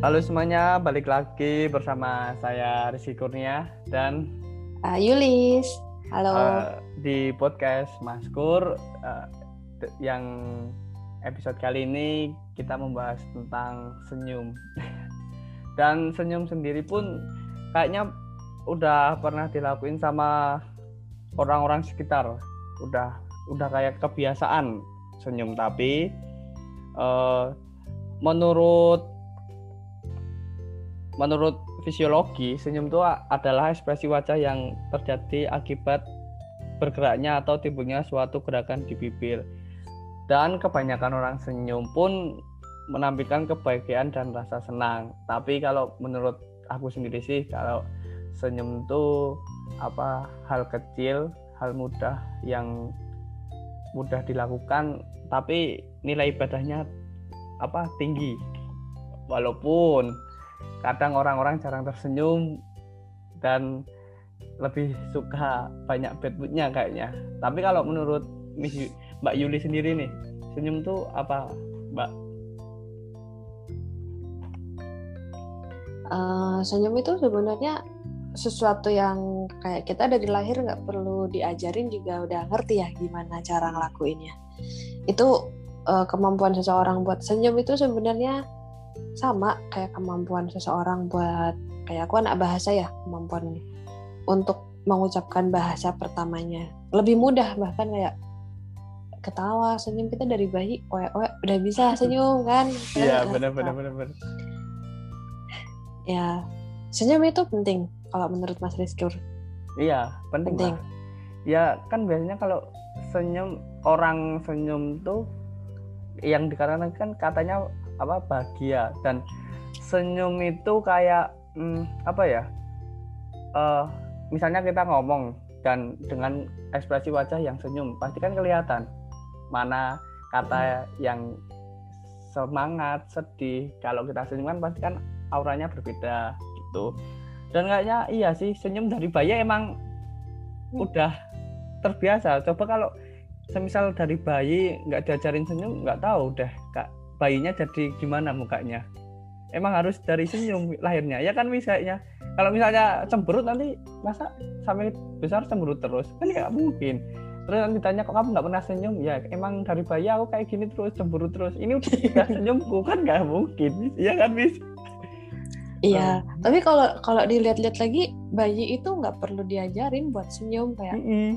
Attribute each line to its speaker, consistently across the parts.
Speaker 1: Halo semuanya, balik lagi bersama saya Rizky Kurnia dan
Speaker 2: uh, Yulis. Halo. Uh,
Speaker 1: di podcast Maskur uh, yang episode kali ini kita membahas tentang senyum. dan senyum sendiri pun kayaknya udah pernah dilakuin sama orang-orang sekitar. Udah udah kayak kebiasaan senyum tapi uh, menurut menurut fisiologi, senyum itu adalah ekspresi wajah yang terjadi akibat bergeraknya atau timbulnya suatu gerakan di bibir. Dan kebanyakan orang senyum pun menampilkan kebahagiaan dan rasa senang. Tapi kalau menurut aku sendiri sih, kalau senyum itu apa hal kecil, hal mudah yang mudah dilakukan, tapi nilai ibadahnya apa tinggi. Walaupun kadang orang-orang jarang tersenyum dan lebih suka banyak bad moodnya kayaknya. Tapi kalau menurut Mbak Yuli sendiri nih senyum tuh apa Mbak?
Speaker 2: Uh, senyum itu sebenarnya sesuatu yang kayak kita dari lahir nggak perlu diajarin juga udah ngerti ya gimana cara ngelakuinnya. Itu uh, kemampuan seseorang buat senyum itu sebenarnya sama kayak kemampuan seseorang buat kayak aku anak bahasa ya kemampuan untuk mengucapkan bahasa pertamanya. Lebih mudah bahkan kayak ketawa senyum kita dari bayi oe oe udah bisa senyum kan?
Speaker 1: Iya benar benar benar benar.
Speaker 2: Ya senyum itu penting kalau menurut Mas Rizky
Speaker 1: iya penting, penting. ya kan biasanya kalau senyum orang senyum tuh yang dikarenakan kan katanya apa bahagia. Dan senyum itu kayak hmm, apa ya uh, misalnya kita ngomong dan dengan ekspresi wajah yang senyum pasti kan kelihatan mana kata yang semangat sedih. Kalau kita senyum kan pasti kan auranya berbeda gitu. Dan kayaknya iya sih senyum dari bayi emang hmm. udah terbiasa. Coba kalau semisal dari bayi nggak diajarin senyum nggak tahu deh kak bayinya jadi gimana mukanya? Emang harus dari senyum lahirnya? Ya kan misalnya kalau misalnya cemberut nanti masa sampai besar cemberut terus? Kan nggak mungkin. Terus nanti ditanya kok kamu nggak pernah senyum? Ya emang dari bayi aku kayak gini terus cemberut terus. Ini udah senyumku kan nggak mungkin. Ya kan bis
Speaker 2: Iya, um. tapi kalau kalau dilihat-lihat lagi bayi itu nggak perlu diajarin buat senyum kayak, mm -hmm.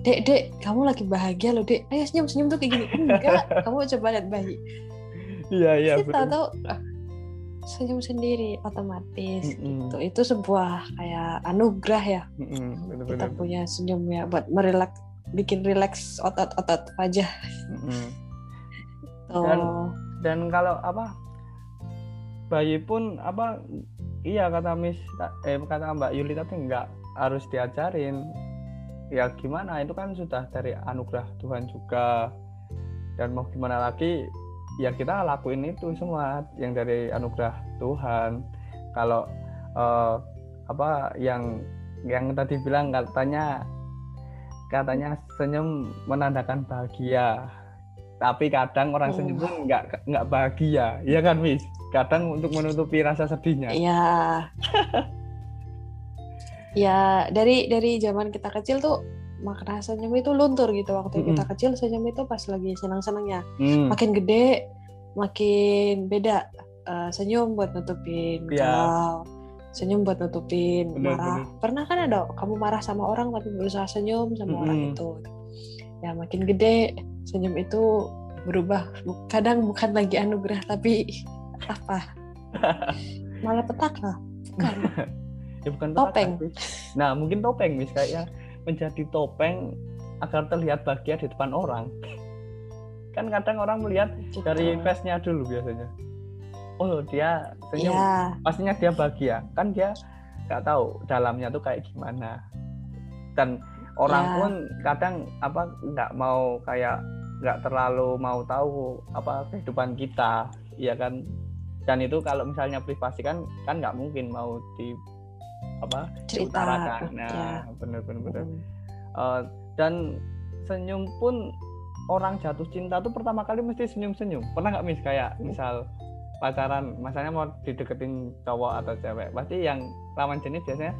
Speaker 2: dek dek kamu lagi bahagia loh dek, ayo senyum senyum tuh kayak gini. Enggak, kamu coba lihat bayi
Speaker 1: iya iya
Speaker 2: kita tahu ah, senyum sendiri otomatis mm -mm. gitu itu sebuah kayak anugerah ya mm -mm. Bener -bener. kita punya senyum ya buat merilaks bikin rileks otot-otot wajah mm -mm.
Speaker 1: dan dan kalau apa bayi pun apa iya kata Miss eh kata Mbak Yuli tadi nggak harus diajarin ya gimana itu kan sudah dari anugerah Tuhan juga dan mau gimana lagi ya kita lakuin itu semua yang dari anugerah Tuhan. Kalau uh, apa yang yang tadi bilang katanya katanya senyum menandakan bahagia. Tapi kadang orang senyum pun nggak nggak bahagia. Ya kan Miss? Kadang untuk menutupi rasa sedihnya.
Speaker 2: Ya ya dari dari zaman kita kecil tuh makna senyum itu luntur gitu waktu mm -hmm. kita kecil senyum itu pas lagi senang-senangnya mm. makin gede makin beda uh, senyum buat nutupin yeah. senyum buat nutupin bener, marah bener. pernah kan ada kamu marah sama orang tapi berusaha senyum sama mm -hmm. orang itu ya makin gede senyum itu berubah kadang bukan lagi anugerah tapi apa malah petaka bukan
Speaker 1: ya bukan
Speaker 2: topeng
Speaker 1: nah mungkin topeng misalnya menjadi topeng agar terlihat bahagia di depan orang. Kan kadang orang melihat gitu. dari face-nya dulu biasanya. Oh dia senyum. Yeah. pastinya dia bahagia. Kan dia nggak tahu dalamnya tuh kayak gimana. Dan orang yeah. pun kadang apa nggak mau kayak nggak terlalu mau tahu apa kehidupan kita. Ya kan? Dan itu kalau misalnya privasi kan kan nggak mungkin mau di apa
Speaker 2: cerita
Speaker 1: diutarakan. nah ya. hmm. uh, dan senyum pun orang jatuh cinta tuh pertama kali mesti senyum-senyum. Pernah nggak mis kayak misal pacaran masanya mau dideketin cowok atau cewek pasti yang lawan jenis biasanya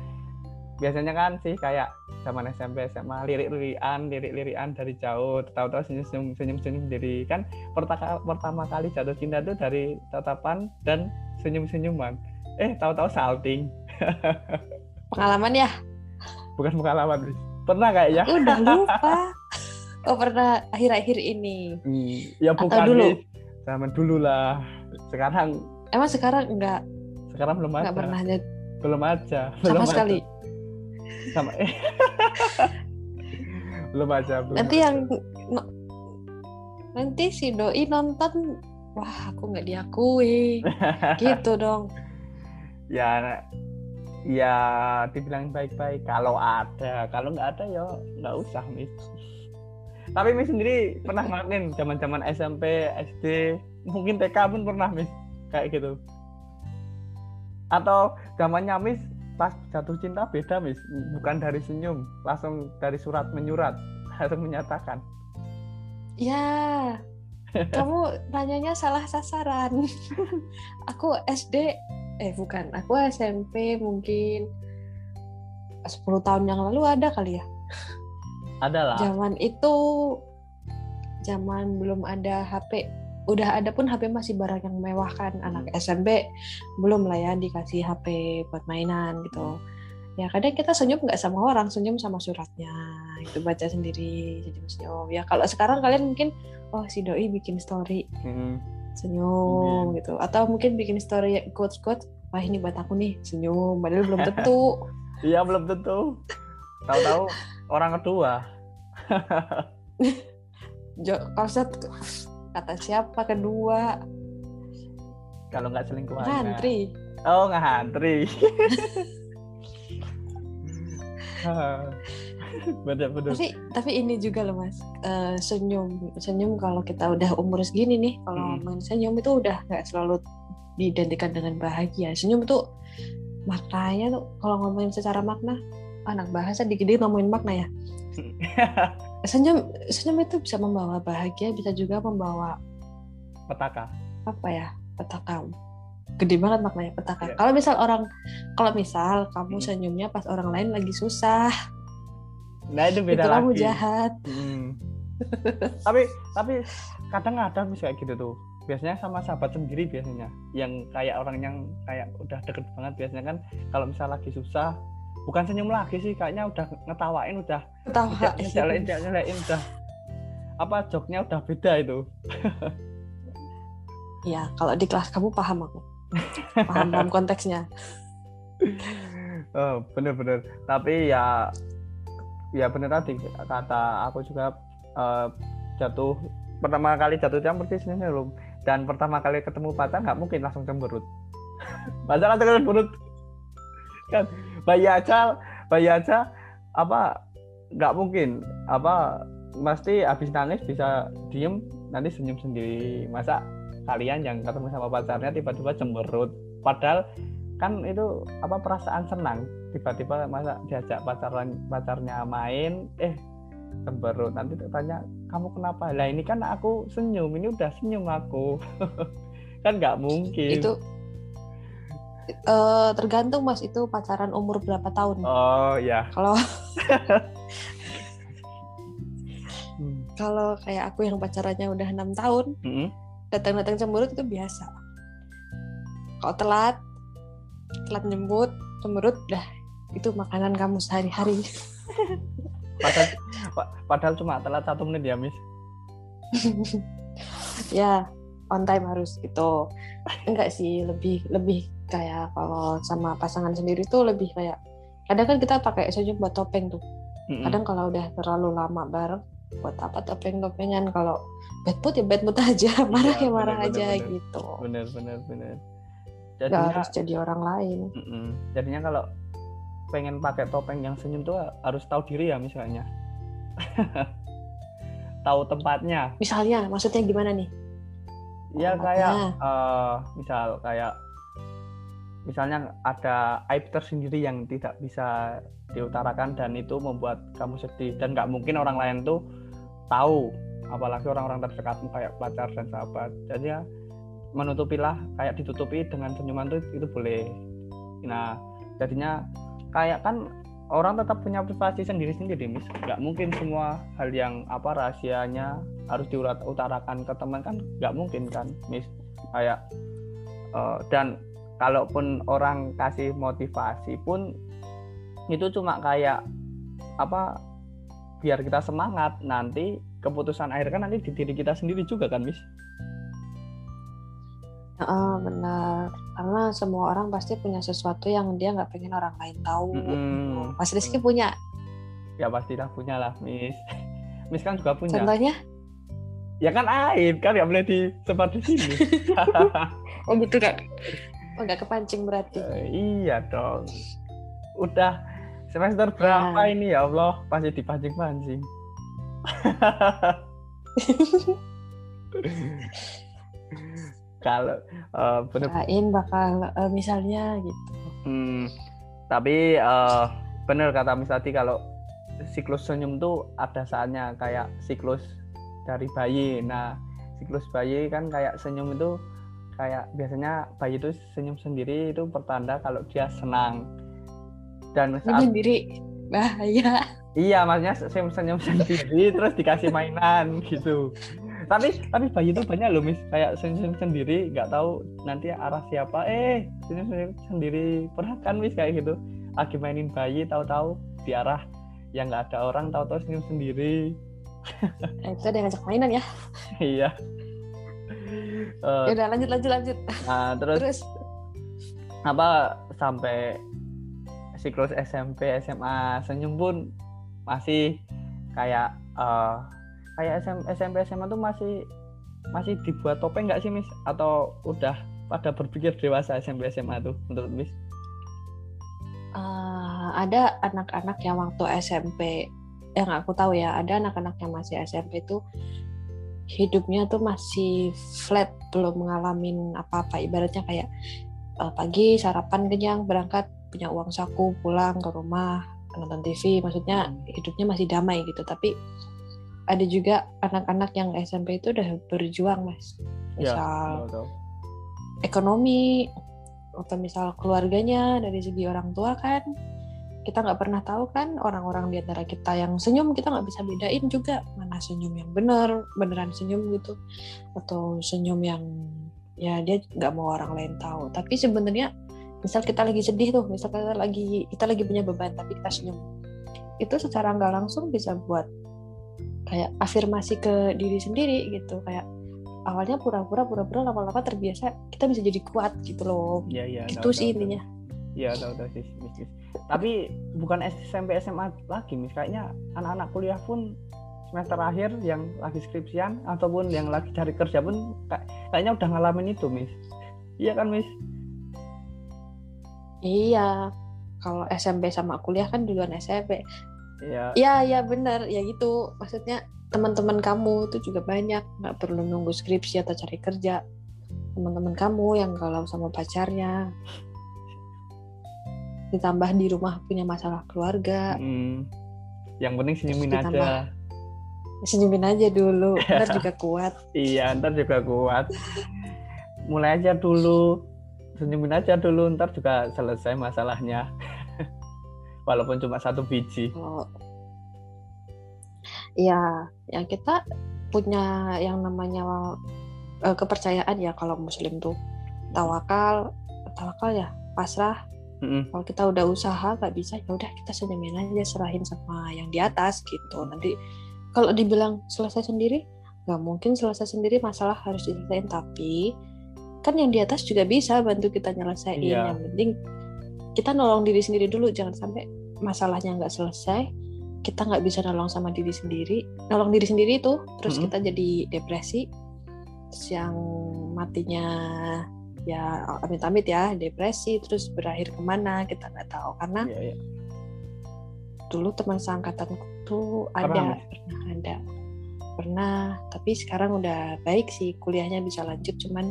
Speaker 1: biasanya kan sih kayak zaman SMP SMA lirik-lirikan lirik-lirikan dari jauh tahu-tahu senyum senyum senyum sendiri kan pertama pertama kali jatuh cinta itu dari tatapan dan senyum senyuman eh tahu-tahu salting
Speaker 2: pengalaman ya?
Speaker 1: Bukan pengalaman pernah kayak ya?
Speaker 2: Udah lupa. Oh pernah akhir-akhir ini.
Speaker 1: Hmm, ya bukan Atau dulu zaman dulu lah. Sekarang.
Speaker 2: Emang sekarang enggak
Speaker 1: sekarang belum
Speaker 2: ada.
Speaker 1: pernah
Speaker 2: aja.
Speaker 1: Belum aja.
Speaker 2: Belum sama sekali.
Speaker 1: Sama. Belum aja belum
Speaker 2: nanti aja. yang no, nanti si doi nonton wah aku nggak diakui. Gitu dong.
Speaker 1: Ya ya dibilang baik-baik. Kalau ada kalau nggak ada ya nggak usah mis tapi mis sendiri pernah ngalamin zaman-zaman SMP SD mungkin TK pun pernah mis kayak gitu. Atau zamannya mis pas jatuh cinta beda mis bukan dari senyum langsung dari surat menyurat langsung menyatakan.
Speaker 2: Ya kamu tanyanya salah sasaran. Aku SD eh bukan. Aku SMP mungkin 10 tahun yang lalu ada kali ya.
Speaker 1: Adalah
Speaker 2: zaman itu zaman belum ada HP udah ada pun HP masih barang yang mewah kan. Anak hmm. SMP belum lah ya dikasih HP buat mainan gitu. Ya kadang kita senyum nggak sama orang senyum sama suratnya. Itu baca sendiri senyum senyum ya kalau sekarang kalian mungkin oh si doi bikin story. Hmm. Senyum hmm. gitu. Atau mungkin bikin story quotes quotes wah ini buat aku nih senyum. Padahal belum tentu.
Speaker 1: Iya belum tentu. Tahu-tahu orang kedua.
Speaker 2: Jo, kalau kata siapa kedua?
Speaker 1: Kalau nggak selingkuh
Speaker 2: ngantri.
Speaker 1: Oh ngantri bener, bener.
Speaker 2: tapi tapi ini juga loh mas uh, senyum senyum kalau kita udah umur segini nih kalau hmm. main senyum itu udah nggak selalu diidentikan dengan bahagia senyum itu maknanya tuh kalau ngomongin secara makna anak bahasa dikit-dikit ngomongin makna ya senyum senyum itu bisa membawa bahagia bisa juga membawa
Speaker 1: petaka
Speaker 2: apa ya petaka gede banget maknanya petaka yeah. kalau misal orang kalau misal kamu hmm. senyumnya pas orang lain lagi susah
Speaker 1: nah itu beda
Speaker 2: itu
Speaker 1: lagi.
Speaker 2: kamu jahat
Speaker 1: hmm. tapi tapi kadang ada bisa kayak gitu tuh. Biasanya sama sahabat sendiri biasanya. Yang kayak orang yang kayak udah deket banget biasanya kan kalau misal lagi susah bukan senyum lagi sih kayaknya udah ngetawain udah
Speaker 2: ketawa
Speaker 1: nyalain nyalain udah. Apa joknya udah beda itu?
Speaker 2: Ya kalau di kelas kamu paham aku. Paham paham konteksnya.
Speaker 1: Oh, bener-bener. Tapi ya ya bener tadi kata aku juga uh, jatuh pertama kali jatuh cinta persis belum. Dan pertama kali ketemu pacar nggak mungkin langsung cemberut. Pacar langsung cemberut. Kan bayi aja bayi aja apa nggak mungkin. Apa pasti habis nangis bisa diem nanti senyum sendiri. Masa kalian yang ketemu sama pacarnya tiba-tiba cemberut? Padahal kan itu apa perasaan senang tiba-tiba masa diajak pacaran pacarnya main eh cemberut. Nanti tanya kamu kenapa? Lah ini kan aku senyum ini udah senyum aku. Kan nggak mungkin.
Speaker 2: Itu uh, tergantung mas itu pacaran umur berapa tahun.
Speaker 1: Oh ya
Speaker 2: kalau hmm. kalau kayak aku yang pacarannya udah enam tahun hmm. datang-datang cemberut itu biasa. Kalau telat telat nyebut cemberut dah itu makanan kamu sehari-hari.
Speaker 1: Padahal, padahal cuma telat satu menit ya mis
Speaker 2: ya on time harus gitu enggak sih lebih lebih kayak kalau sama pasangan sendiri tuh lebih kayak kadang kan kita pakai senyum buat topeng tuh. Kadang kalau udah terlalu lama bareng buat apa topeng-topengan? Kalau bad mood ya bad mood aja marah ya, ya marah bener, aja bener, gitu.
Speaker 1: Bener bener bener.
Speaker 2: Jadinya, Gak harus jadi orang lain.
Speaker 1: Mm -mm. jadinya kalau pengen pakai topeng yang senyum tuh harus tahu diri ya misalnya. Tahu tempatnya.
Speaker 2: Misalnya maksudnya gimana nih?
Speaker 1: Ya kayak uh, misal kayak misalnya ada aib tersendiri yang tidak bisa diutarakan dan itu membuat kamu sedih. Dan nggak mungkin orang lain tuh tahu apalagi orang-orang terdekatmu kayak pacar dan sahabat. Jadi ya menutupilah kayak ditutupi dengan senyuman tuh itu boleh. Nah jadinya kayak kan orang tetap punya privasi sendiri-sendiri mis nggak mungkin semua hal yang apa rahasianya harus diutarakan ke teman kan nggak mungkin kan mis kayak uh, dan kalaupun orang kasih motivasi pun itu cuma kayak apa biar kita semangat nanti keputusan akhir kan nanti di diri kita sendiri juga kan mis
Speaker 2: Uh, benar. Karena semua orang pasti punya sesuatu yang dia nggak pengen orang lain tahu hmm, Mas Rizky punya?
Speaker 1: Ya pastilah punya lah Miss. Miss kan juga punya.
Speaker 2: Contohnya?
Speaker 1: Ya kan aib kan nggak boleh di seperti sini.
Speaker 2: Oh gitu kak. Oh nggak kepancing berarti.
Speaker 1: Uh, iya dong. Udah semester berapa ya. ini ya Allah? Pasti dipancing-pancing kalau uh, bener
Speaker 2: Kain bakal uh, misalnya gitu.
Speaker 1: Hmm, tapi uh, bener kata Miss tadi kalau siklus senyum tuh ada saatnya kayak siklus dari bayi. Nah siklus bayi kan kayak senyum itu kayak biasanya bayi itu senyum sendiri itu pertanda kalau dia senang. Dan
Speaker 2: saat sendiri? Bahaya
Speaker 1: iya maksudnya senyum senyum sendiri terus dikasih mainan gitu tapi tapi bayi itu banyak loh mis kayak senyum sendiri nggak tahu nanti arah siapa. Eh senyum senyum sendiri. Pernah kan mis kayak gitu? Lagi mainin bayi tahu-tahu di arah yang nggak ada orang tahu-tahu senyum sendiri.
Speaker 2: Eh, itu ada yang ngajak mainan ya?
Speaker 1: Iya.
Speaker 2: Uh, udah lanjut lanjut lanjut.
Speaker 1: nah terus, terus? apa sampai siklus SMP SMA senyum pun masih kayak uh, kayak SM, SMP SMA tuh masih masih dibuat topeng nggak sih Miss atau udah pada berpikir dewasa SMP SMA tuh menurut Miss?
Speaker 2: Uh, ada anak-anak yang waktu SMP yang aku tahu ya ada anak-anak yang masih SMP itu hidupnya tuh masih flat belum mengalami apa-apa ibaratnya kayak uh, pagi sarapan kenyang berangkat punya uang saku pulang ke rumah nonton TV maksudnya hmm. hidupnya masih damai gitu tapi ada juga anak-anak yang SMP itu udah berjuang mas. Ya, misal ya, ekonomi atau misal keluarganya dari segi orang tua kan kita nggak pernah tahu kan orang-orang di antara kita yang senyum kita nggak bisa bedain juga mana senyum yang bener beneran senyum gitu atau senyum yang ya dia nggak mau orang lain tahu. Tapi sebenarnya misal kita lagi sedih tuh misal kita lagi kita lagi punya beban tapi kita senyum. Itu secara nggak langsung bisa buat kayak afirmasi ke diri sendiri gitu kayak awalnya pura-pura pura-pura lama-lama terbiasa kita bisa jadi kuat gitu loh
Speaker 1: ya, ya,
Speaker 2: itu tahu, sih tahu, intinya
Speaker 1: Iya tahu tahu sih mis, mis. Tapi bukan SMP SMA lagi mis kayaknya anak-anak kuliah pun semester akhir yang lagi skripsian ataupun yang lagi cari kerja pun kayaknya udah ngalamin itu mis. Iya kan mis?
Speaker 2: Iya. Kalau SMP sama kuliah kan duluan SMP.
Speaker 1: Iya.
Speaker 2: Iya, iya benar. Ya gitu. Maksudnya teman-teman kamu itu juga banyak, nggak perlu nunggu skripsi atau cari kerja. Teman-teman kamu yang galau sama pacarnya. Ditambah di rumah punya masalah keluarga.
Speaker 1: Hmm. Yang penting senyumin aja.
Speaker 2: Senyumin aja dulu, ntar juga kuat.
Speaker 1: iya, ntar juga kuat. Mulai aja dulu, senyumin aja dulu, ntar juga selesai masalahnya walaupun cuma satu biji. Oh.
Speaker 2: Ya, ya kita punya yang namanya uh, kepercayaan ya kalau muslim tuh tawakal, tawakal ya pasrah. Mm-hmm. Kalau kita udah usaha nggak bisa ya udah kita senyumin aja serahin sama yang di atas gitu. Nanti kalau dibilang selesai sendiri nggak mungkin selesai sendiri masalah harus diselesaikan tapi kan yang di atas juga bisa bantu kita nyelesain yeah. yang penting kita nolong diri sendiri dulu jangan sampai masalahnya nggak selesai kita nggak bisa nolong sama diri sendiri nolong diri sendiri itu terus mm -hmm. kita jadi depresi terus yang matinya ya amit-amit ya depresi terus berakhir ke mana kita nggak tahu karena yeah, yeah. dulu teman seangkatan tuh ada pernah. pernah ada pernah tapi sekarang udah baik sih kuliahnya bisa lanjut cuman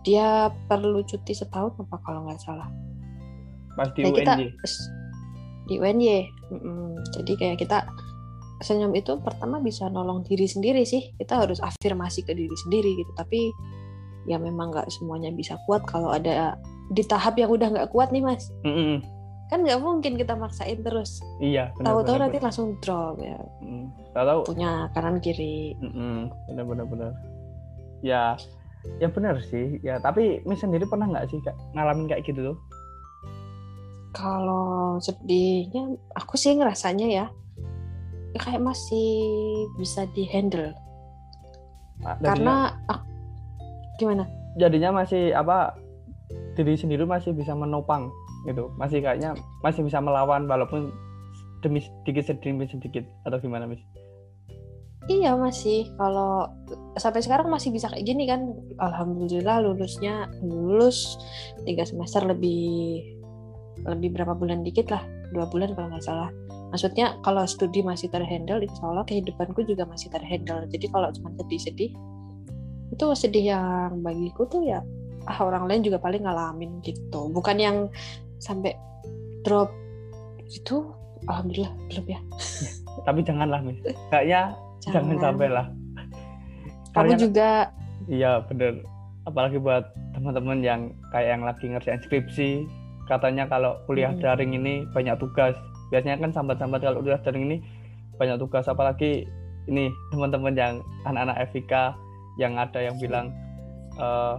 Speaker 2: dia perlu cuti setahun apa kalau nggak salah
Speaker 1: pas di UNJ kita,
Speaker 2: di UNY mm jadi kayak kita senyum itu pertama bisa nolong diri sendiri sih. Kita harus afirmasi ke diri sendiri gitu. Tapi ya memang nggak semuanya bisa kuat kalau ada di tahap yang udah nggak kuat nih mas. Mm -mm. kan nggak mungkin kita maksain terus.
Speaker 1: Iya
Speaker 2: tahu-tahu nanti langsung drop ya.
Speaker 1: Mm. tahu.
Speaker 2: Punya kanan kiri.
Speaker 1: Benar-benar benar ya ya benar sih. Ya tapi Miss sendiri pernah nggak sih ngalamin kayak gitu tuh
Speaker 2: kalau sedihnya aku sih ngerasanya ya kayak masih bisa dihandle. Nah, karena aku, gimana?
Speaker 1: Jadinya masih apa diri sendiri masih bisa menopang gitu. Masih kayaknya masih bisa melawan walaupun demi sedikit demi sedikit. Atau gimana mis
Speaker 2: iya masih. Kalau sampai sekarang masih bisa kayak gini kan. Alhamdulillah lulusnya lulus tiga semester lebih lebih berapa bulan dikit lah dua bulan kalau nggak salah. Maksudnya kalau studi masih terhandle insya Allah kehidupanku juga masih terhandle. Jadi kalau cuma sedih-sedih itu sedih yang bagiku tuh ya ah orang lain juga paling ngalamin gitu. Bukan yang sampai drop itu alhamdulillah belum ya.
Speaker 1: Tapi janganlah mis kayaknya jangan, jangan. sampai lah
Speaker 2: kamu juga.
Speaker 1: Iya bener. Apalagi buat teman-teman yang kayak yang lagi ngerjain skripsi katanya kalau kuliah hmm. daring ini banyak tugas biasanya kan sambat-sambat kalau kuliah daring ini banyak tugas apalagi ini teman-teman yang anak-anak FIK yang ada yang bilang uh,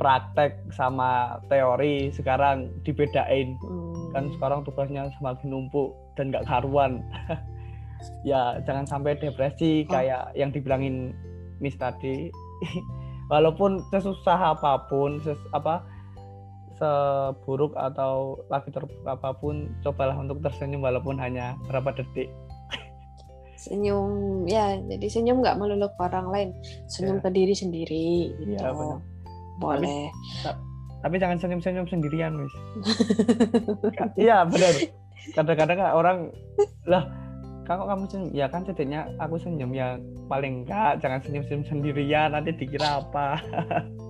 Speaker 1: praktek sama teori sekarang dibedain hmm. kan sekarang tugasnya semakin numpuk dan nggak karuan ya jangan sampai depresi oh. kayak yang dibilangin Miss tadi walaupun sesusah apa pun ses, apa seburuk atau lagi terburuk apa pun cobalah untuk tersenyum walaupun hanya berapa detik.
Speaker 2: Senyum ya jadi senyum nggak melulu ke orang lain senyum ya. ke diri sendiri gitu. Ya, boleh.
Speaker 1: tapi, tapi jangan senyum-senyum sendirian mis iya benar. Kadang-kadang orang lah kalau kamu senyum? Ya kan setidaknya aku senyum ya paling enggak jangan senyum-senyum sendirian nanti dikira apa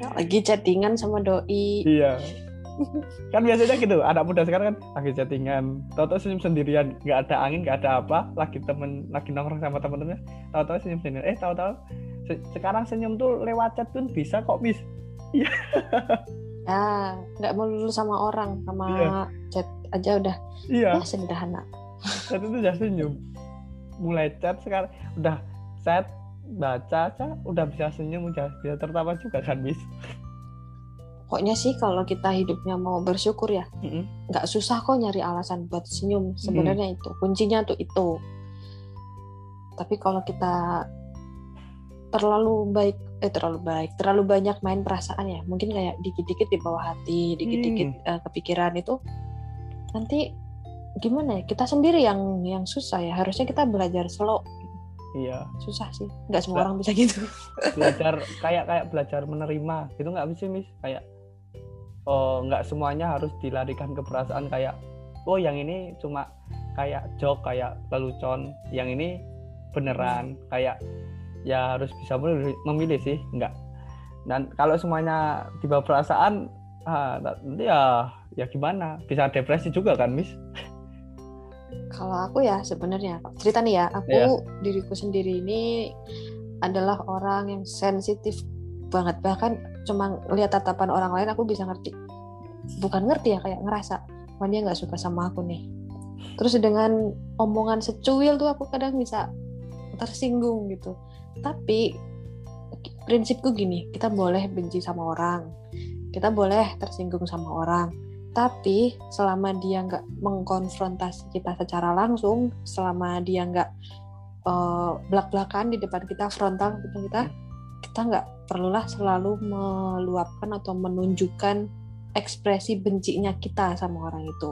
Speaker 2: lagi chattingan sama doi.
Speaker 1: Iya. Kan biasanya gitu anak muda sekarang kan lagi chattingan. Tahu-tahu senyum sendirian nggak ada angin nggak ada apa lagi temen lagi nongkrong sama temen-temennya tahu-tahu senyum sendirian. Eh tahu-tahu se sekarang senyum tuh lewat chat pun bisa kok bis iya.
Speaker 2: Ya nggak melulu sama orang sama iya. chat aja udah.
Speaker 1: Iya.
Speaker 2: ya sederhana.
Speaker 1: Chat itu udah senyum. Mulai chat sekarang udah chat baca aja udah bisa senyum udah bisa tertawa juga kan bis
Speaker 2: pokoknya sih kalau kita hidupnya mau bersyukur ya nggak susah kok nyari alasan buat senyum. Sebenarnya mm. itu kuncinya tuh itu. Tapi kalau kita terlalu baik eh terlalu baik terlalu banyak main perasaan ya mungkin kayak dikit-dikit di bawah hati dikit-dikit mm. uh, kepikiran itu nanti gimana ya kita sendiri yang yang susah ya. Harusnya kita belajar slow
Speaker 1: iya.
Speaker 2: Susah sih. Nggak semua Bela orang bisa gitu.
Speaker 1: belajar kayak kayak belajar menerima. Gitu nggak bisa mis kayak oh nggak semuanya harus dilarikan ke perasaan kayak oh yang ini cuma kayak jok kayak lelucon. Yang ini beneran. Kayak ya harus bisa memilih sih. Nggak. Dan kalau semuanya tiba perasaan ah, ya ya gimana? Bisa depresi juga kan mis
Speaker 2: kalau aku ya sebenarnya. Cerita nih ya aku yeah. diriku sendiri ini adalah orang yang sensitif banget. Bahkan cuma lihat tatapan orang lain aku bisa ngerti. Bukan ngerti ya kayak ngerasa wah dia nggak suka sama aku nih. Terus dengan omongan secuil tuh aku kadang bisa tersinggung gitu. Tapi prinsipku gini kita boleh benci sama orang kita boleh tersinggung sama orang tapi selama dia nggak mengkonfrontasi kita secara langsung selama dia nggak uh, belak-belakan di depan kita frontal gitu kita kita nggak perlulah selalu meluapkan atau menunjukkan ekspresi bencinya kita sama orang itu.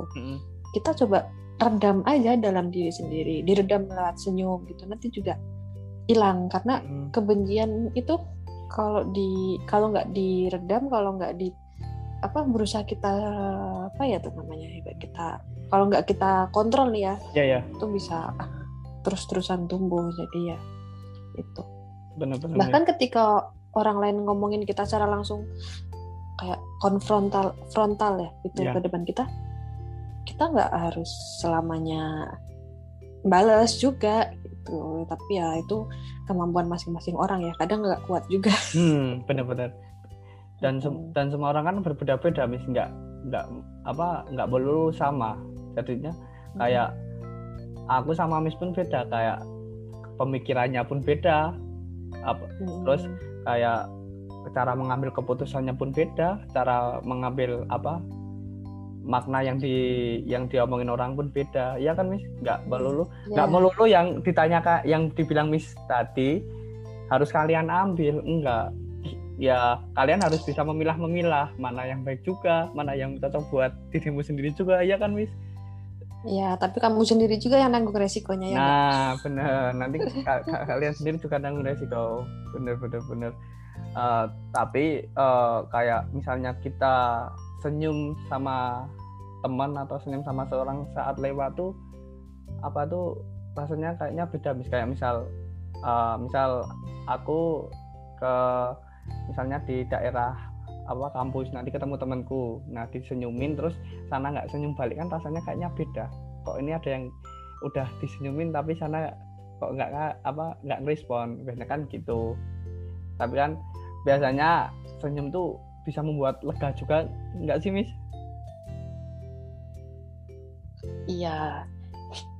Speaker 2: Kita coba redam aja dalam diri sendiri diredam lewat senyum gitu nanti juga hilang. Karena kebencian itu kalau di kalau nggak diredam kalau nggak di apa berusaha kita apa ya tuh namanya kita kalau nggak kita kontrol nih ya
Speaker 1: ya, ya.
Speaker 2: itu bisa terus-terusan tumbuh jadi ya itu
Speaker 1: benar-benar
Speaker 2: bahkan ya. ketika orang lain ngomongin kita secara langsung kayak konfrontal frontal ya itu ya. ke depan kita kita nggak harus selamanya balas juga gitu tapi ya itu kemampuan masing-masing orang ya kadang nggak kuat juga
Speaker 1: hmm benar-benar dan se hmm. dan semua orang kan berbeda-beda mis nggak nggak apa nggak perlu sama jadinya kayak aku sama mis pun beda kayak pemikirannya pun beda apa hmm. terus kayak cara mengambil keputusannya pun beda cara mengambil apa makna yang di yang diomongin orang pun beda ya kan mis nggak melulu iya. nggak yeah. melulu yang ditanya kak yang dibilang mis tadi harus kalian ambil enggak ya kalian harus bisa memilah-memilah mana yang baik juga mana yang cocok buat dirimu sendiri juga ya kan mis
Speaker 2: Ya, tapi kamu sendiri juga yang nanggung resikonya ya.
Speaker 1: Nah, bener. Nanti kalian sendiri juga nanggung resiko. Bener, bener, bener. Uh, tapi uh, kayak misalnya kita senyum sama teman atau senyum sama seorang saat lewat tuh apa tuh rasanya kayaknya beda mis kayak misal uh, misal aku ke misalnya di daerah apa kampus nanti ketemu temanku. Nah disenyumin terus sana nggak senyum balik kan rasanya kayaknya beda. Kok ini ada yang udah disenyumin tapi sana kok nggak apa nggak respon biasanya kan gitu. Tapi kan biasanya senyum tuh bisa membuat lega juga nggak sih Miss?
Speaker 2: Iya,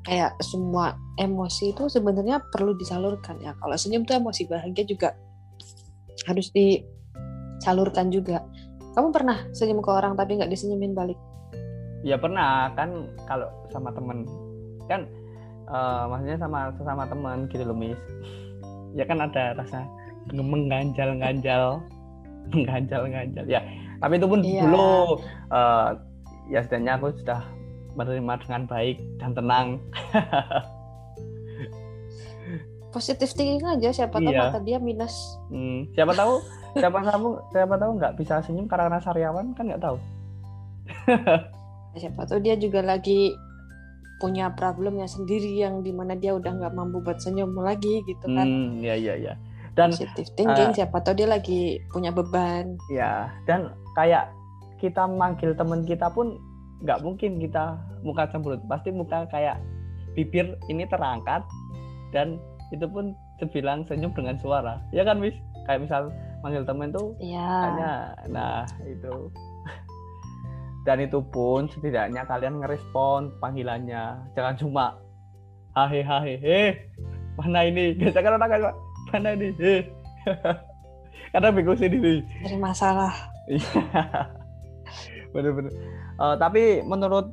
Speaker 2: kayak semua emosi itu sebenarnya perlu disalurkan ya. Kalau senyum tuh emosi bahagia juga harus disalurkan juga. Kamu pernah senyum ke orang tapi nggak disenyumin balik?
Speaker 1: Ya pernah kan kalau sama temen kan uh, maksudnya sama sesama teman gitu loh Miss. Ya kan ada rasa mengganjal-ganjal mengganjal-ganjal ya tapi itu pun iya. dulu uh, ya setidaknya aku sudah menerima dengan baik dan tenang
Speaker 2: positif thinking aja siapa tahu iya. dia minus.
Speaker 1: Hmm, siapa tahu siapa tahu siapa tahu nggak bisa senyum karena sariawan kan nggak tahu.
Speaker 2: Siapa tahu dia juga lagi punya problemnya sendiri yang di mana dia udah nggak mampu buat senyum lagi gitu kan.
Speaker 1: Hmm, ya ya ya dan
Speaker 2: positive thinking uh, siapa tahu dia lagi punya beban.
Speaker 1: Ya dan kayak kita manggil teman kita pun nggak mungkin kita muka cemberut pasti muka kayak bibir ini terangkat dan itu pun terbilang senyum dengan suara. Ya kan mis kayak misal manggil teman tuh
Speaker 2: ya.
Speaker 1: hanya nah itu. Dan itu pun setidaknya kalian ngerespon panggilannya. Jangan cuma hahe hahe mana ini? Biasa kan orang kayak mana nih eh. karena bingung sendiri.
Speaker 2: Dari masalah.
Speaker 1: Bener-bener. Uh, tapi menurut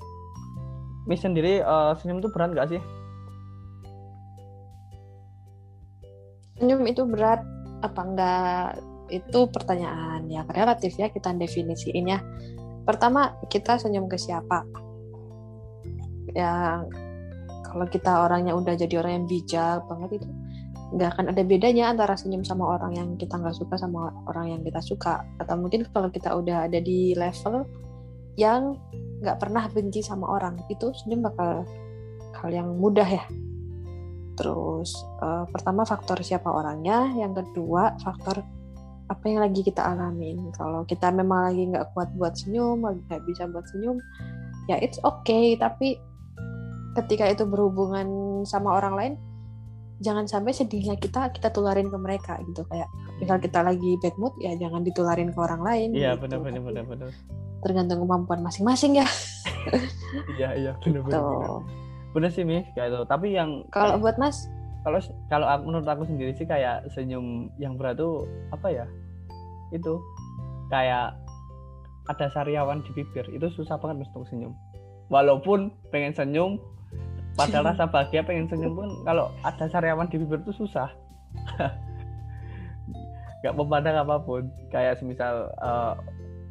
Speaker 1: Miss sendiri uh, senyum itu berat gak sih
Speaker 2: senyum itu berat. Apa enggak? Itu pertanyaan yang relatif ya kita definisiin ya. Pertama kita senyum ke siapa? Yang kalau kita orangnya udah jadi orang yang bijak banget itu nggak akan ada bedanya antara senyum sama orang yang kita nggak suka sama orang yang kita suka. Atau mungkin kalau kita udah ada di level yang nggak pernah benci sama orang itu senyum bakal hal yang mudah ya terus uh, pertama faktor siapa orangnya yang kedua faktor apa yang lagi kita alamin. Kalau kita memang lagi nggak kuat buat senyum lagi nggak bisa buat senyum ya it's okay. Tapi ketika itu berhubungan sama orang lain jangan sampai sedihnya kita kita tularin ke mereka gitu. Kayak misal kita lagi bad mood ya jangan ditularin ke orang lain
Speaker 1: iya
Speaker 2: gitu.
Speaker 1: benar benar benar benar.
Speaker 2: tergantung kemampuan masing-masing ya.
Speaker 1: Iya iya benar benar sih mi kayak itu tapi yang
Speaker 2: kalau buat mas?
Speaker 1: Kalau kalau menurut aku sendiri sih kayak senyum yang berat tuh apa ya? Itu kayak ada sariawan di bibir. Itu susah banget untuk senyum. Walaupun pengen senyum padahal rasa bahagia pengen senyum pun kalau ada sariawan di bibir itu susah. Nggak memandang apa pun. Kayak semisal uh,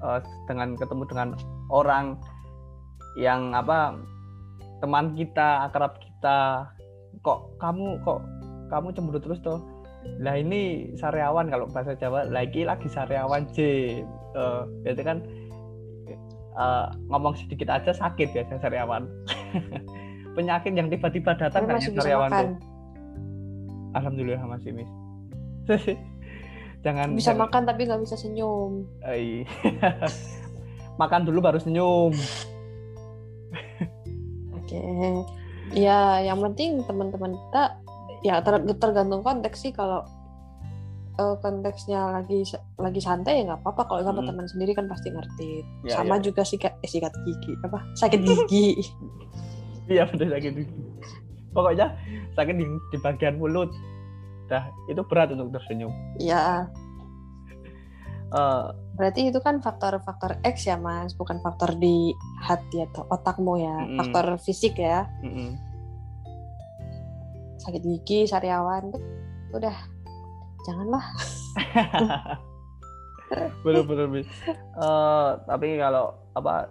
Speaker 1: uh, dengan ketemu dengan orang yang apa teman kita akrab kita kok kamu kok kamu cemburu terus tuh lah ini sariawan kalau bahasa Jawa lagi lagi sariawan J uh, itu kan uh, ngomong sedikit aja sakit ya sariawan penyakit yang tiba-tiba datang kan karyawan tuh. Alhamdulillah masih mis.
Speaker 2: jangan bisa jangan... makan tapi nggak bisa senyum.
Speaker 1: makan dulu baru senyum.
Speaker 2: Oke. Okay. ya yang penting teman-teman kita ya ter tergantung konteks sih. Kalau uh, konteksnya lagi lagi santai ya nggak apa-apa. Kalau sama hmm. teman sendiri kan pasti ngerti. Ya, sama ya. juga sikat eh, sikat gigi. Apa? Sakit gigi.
Speaker 1: Iya betul sakit gigi. Pokoknya sakit di, di bagian mulut. Dah itu berat untuk tersenyum.
Speaker 2: Iya uh, berarti itu kan faktor-faktor X ya mas. Bukan faktor di hati atau otakmu ya. Mm faktor fisik ya. Mm -mm. sakit gigi sariawan udah. Janganlah.
Speaker 1: Bener bener uh, tapi kalau apa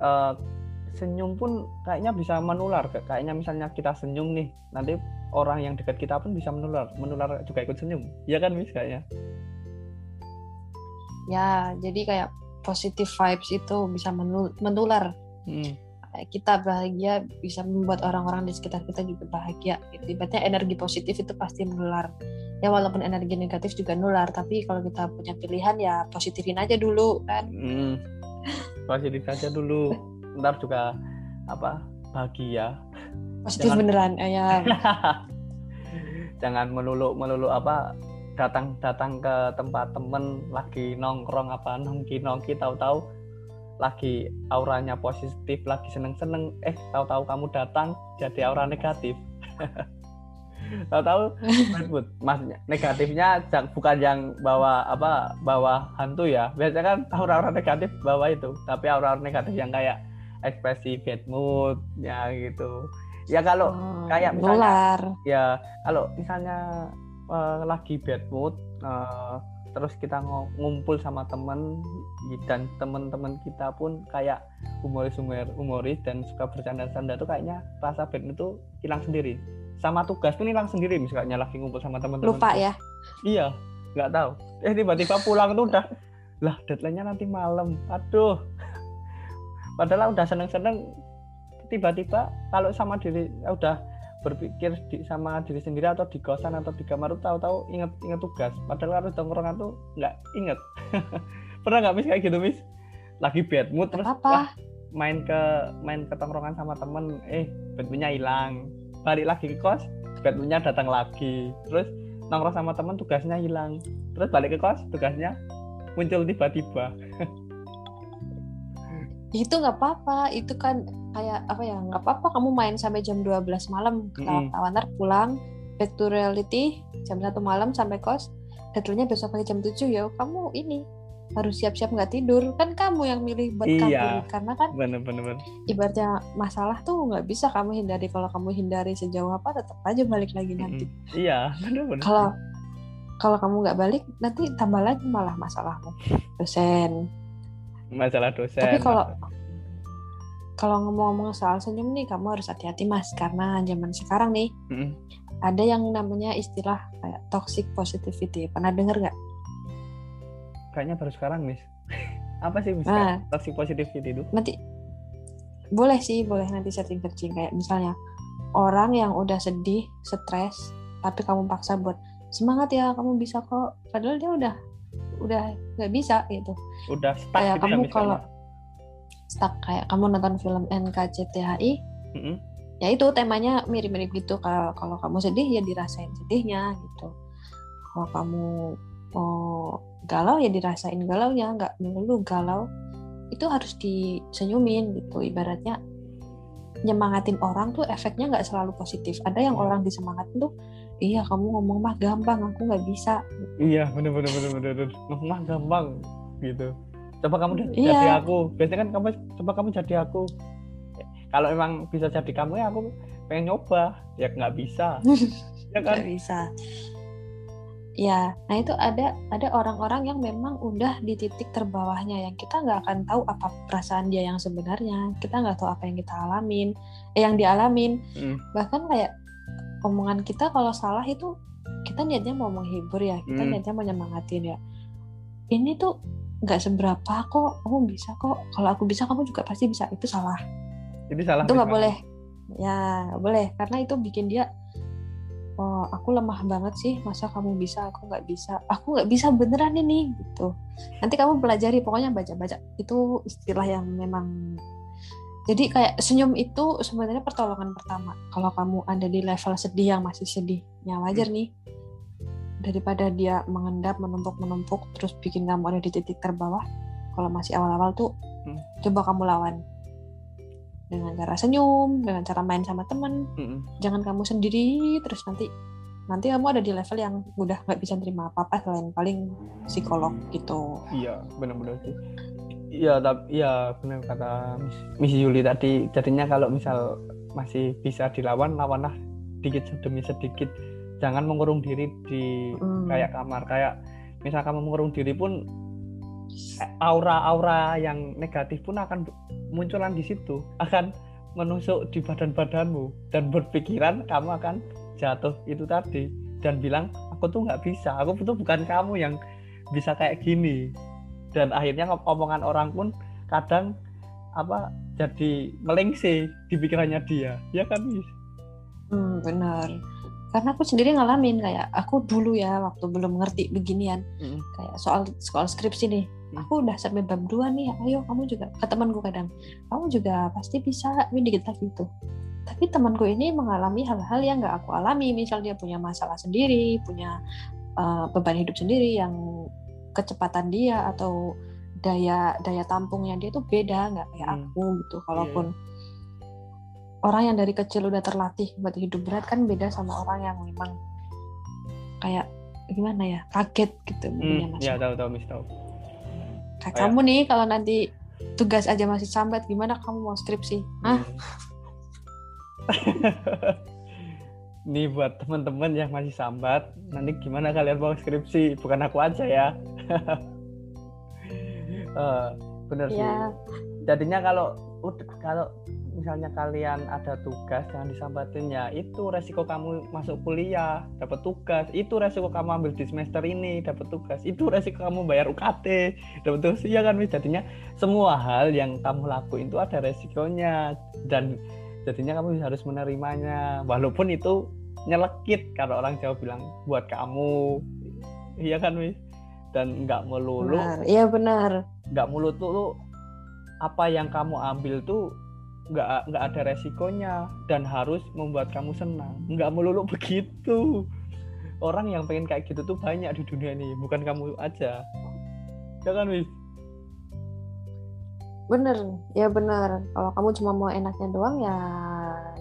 Speaker 1: uh, senyum pun kayaknya bisa menular. Kayaknya misalnya kita senyum nih nanti orang yang dekat kita pun bisa menular. Menular juga ikut senyum. Ya kan mis kayaknya
Speaker 2: ya jadi kayak positive vibes itu bisa menular. Hmm. kita bahagia bisa membuat orang-orang di sekitar kita juga bahagia gitu. ibaratnya energi positif itu pasti menular. Ya walaupun energi negatif juga nular tapi kalau kita punya pilihan ya positifin aja dulu kan? Hmm,
Speaker 1: positif aja dulu. Ntar juga apa bahagia.
Speaker 2: Positif jangan, beneran ya.
Speaker 1: Jangan melulu melulu apa datang datang ke tempat temen lagi nongkrong apa nongki nongki tahu-tahu lagi auranya positif lagi seneng seneng eh tahu-tahu kamu datang jadi aura negatif. Tahu-tahu maksudnya negatifnya bukan yang bawa apa bawa hantu ya. Biasanya kan aura-aura negatif bawa itu. Tapi aura-aura negatif yang kayak ekspresi bad mood ya gitu. Ya kalau oh, kayak misalnya Nular. ya kalau misalnya uh, lagi bad mood uh, terus kita ngumpul sama temen dan temen-temen kita pun kayak humoris humoris dan suka bercanda-canda tuh kayaknya rasa bad mood itu hilang sendiri. Sama tugas pun hilang sendiri misalnya lagi ngumpul sama teman-teman
Speaker 2: lupa ya?
Speaker 1: Iya nggak tahu. Eh tiba-tiba pulang tuh udah. Lah deadline-nya nanti malam. Aduh. Padahal udah seneng-seneng tiba-tiba kalau sama diri udah berpikir di, sama diri sendiri atau di kosan atau di kamar tahu-tahu inget inget tugas. Padahal harus tongkrongan tuh nggak inget. Pernah nggak mis kayak gitu mis lagi bad mood terus
Speaker 2: apa?
Speaker 1: main ke main ke tongkrongan sama temen eh bad moodnya hilang. Balik lagi ke kos Batmannya datang lagi. Terus nongkrong sama teman tugasnya hilang. Terus balik ke kos tugasnya muncul tiba-tiba
Speaker 2: itu nggak apa-apa itu kan kayak apa ya nggak apa-apa kamu main sampai jam 12 malam ketawa-tawa. Ntar pulang back to reality jam satu malam sampai kos deadline besok pagi jam 7 ya kamu ini harus siap-siap nggak tidur. Kan kamu yang milih buat iya, karena kan
Speaker 1: bener, bener, bener.
Speaker 2: ibaratnya masalah tuh nggak bisa kamu hindari. Kalau kamu hindari sejauh apa tetap aja balik lagi nanti. Mm
Speaker 1: -hmm. iya bener, bener.
Speaker 2: kalau kalau kamu nggak balik nanti tambah lagi malah masalahmu. Dosen
Speaker 1: masalah dosen
Speaker 2: tapi kalau kalau ngomong-ngomong soal senyum nih kamu harus hati-hati mas karena zaman sekarang nih mm -hmm. ada yang namanya istilah kayak toxic positivity. Pernah dengar nggak?
Speaker 1: Kayaknya baru sekarang mis apa sih misalnya nah, toxic positivity itu?
Speaker 2: Nanti boleh sih boleh nanti setting searching. Kayak misalnya orang yang udah sedih stres tapi kamu paksa buat semangat ya kamu bisa kok. Padahal dia udah udah nggak bisa gitu.
Speaker 1: Udah stuck
Speaker 2: kayak
Speaker 1: gitu
Speaker 2: ya kamu ya, kalau stuck kayak kamu nonton film NKCTHI mm -hmm. ya itu temanya mirip-mirip gitu. Kalau kalau kamu sedih ya dirasain sedihnya gitu. Kalau kamu oh, galau ya dirasain galau ya nggak melulu galau itu harus disenyumin gitu. Ibaratnya nyemangatin orang tuh efeknya nggak selalu positif. Ada yang iya. orang disemangatin tuh iya kamu ngomong mah gampang aku nggak bisa.
Speaker 1: Iya bener bener bener bener, bener. ngomong mah gampang gitu. Coba kamu iya. jadi aku. Biasanya kan kamu coba kamu jadi aku. Kalau emang bisa jadi kamu ya aku pengen nyoba. Ya nggak bisa.
Speaker 2: Ya kan? Nggak bisa. Ya, nah itu ada ada orang-orang yang memang udah di titik terbawahnya yang kita nggak akan tahu apa perasaan dia yang sebenarnya, kita nggak tahu apa yang kita alamin, eh, yang dialamin. Hmm. Bahkan kayak omongan kita kalau salah itu kita niatnya mau menghibur ya, kita hmm. niatnya mau nyemangatin ya. Ini tuh nggak seberapa kok, kamu bisa kok. Kalau aku bisa, kamu juga pasti bisa. Itu salah.
Speaker 1: Jadi salah.
Speaker 2: Itu nggak boleh. Ya, boleh karena itu bikin dia oh aku lemah banget sih masa kamu bisa aku nggak bisa aku nggak bisa beneran ini gitu nanti kamu pelajari pokoknya baca-baca itu istilah yang memang jadi kayak senyum itu sebenarnya pertolongan pertama kalau kamu ada di level sedih yang masih sedihnya wajar hmm. nih daripada dia mengendap menumpuk menumpuk terus bikin kamu ada di titik terbawah kalau masih awal-awal tuh hmm. coba kamu lawan dengan cara senyum dengan cara main sama temen hmm. jangan kamu sendiri terus nanti nanti kamu ada di level yang udah nggak bisa terima apa-apa selain paling psikolog gitu
Speaker 1: iya benar-benar sih Iya, tapi ya benar kata Miss Yuli tadi. Jadinya kalau misal masih bisa dilawan, lawanlah sedikit demi sedikit. Jangan mengurung diri di mm. kayak kamar. Kayak misal kamu mengurung diri pun aura-aura yang negatif pun akan munculan di situ, akan menusuk di badan-badanmu dan berpikiran kamu akan jatuh itu tadi dan bilang aku tuh nggak bisa, aku tuh bukan kamu yang bisa kayak gini dan akhirnya omongan orang pun kadang apa jadi melengse di pikirannya dia. Ya kan
Speaker 2: hmm, benar. Karena aku sendiri ngalamin kayak aku dulu ya waktu belum ngerti beginian hmm. kayak soal soal skripsi nih. Hmm. aku udah sampai bab dua nih ayo kamu juga ke temanku kadang kamu juga pasti bisa ini kita gitu tapi temanku ini mengalami hal-hal yang nggak aku alami. Misal dia punya masalah sendiri punya uh, beban hidup sendiri yang kecepatan dia atau daya daya tampungnya dia tuh beda nggak kayak hmm. aku gitu. Kalaupun yeah. orang yang dari kecil udah terlatih buat hidup berat kan beda sama orang yang memang kayak gimana ya kaget gitu
Speaker 1: hmm, ya tahu tahu mis tahu.
Speaker 2: Kayak kamu nih kalau nanti tugas aja masih sambat gimana kamu mau skripsi? Ah
Speaker 1: Nih buat teman-teman yang masih sambat, nanti gimana kalian mau skripsi? Bukan aku aja ya. uh, bener yeah. sih. Jadinya kalau kalau misalnya kalian ada tugas jangan disambatin ya itu resiko kamu masuk kuliah dapat tugas itu resiko kamu ambil di semester ini dapat tugas itu resiko kamu bayar UKT dapat tugas iya kan jadinya semua hal yang kamu lakuin itu ada resikonya dan jadinya kamu harus menerimanya walaupun itu nyelekit kalau orang Jawa bilang buat kamu. Iya kan wis? Dan nggak melulu.
Speaker 2: Iya benar.
Speaker 1: Nggak melulu tuh apa yang kamu ambil tuh nggak nggak ada resikonya dan harus membuat kamu senang. Nggak melulu begitu. Orang yang pengen kayak gitu tuh banyak di dunia ini bukan kamu aja. Ya kan wis
Speaker 2: bener ya bener. Kalau kamu cuma mau enaknya doang ya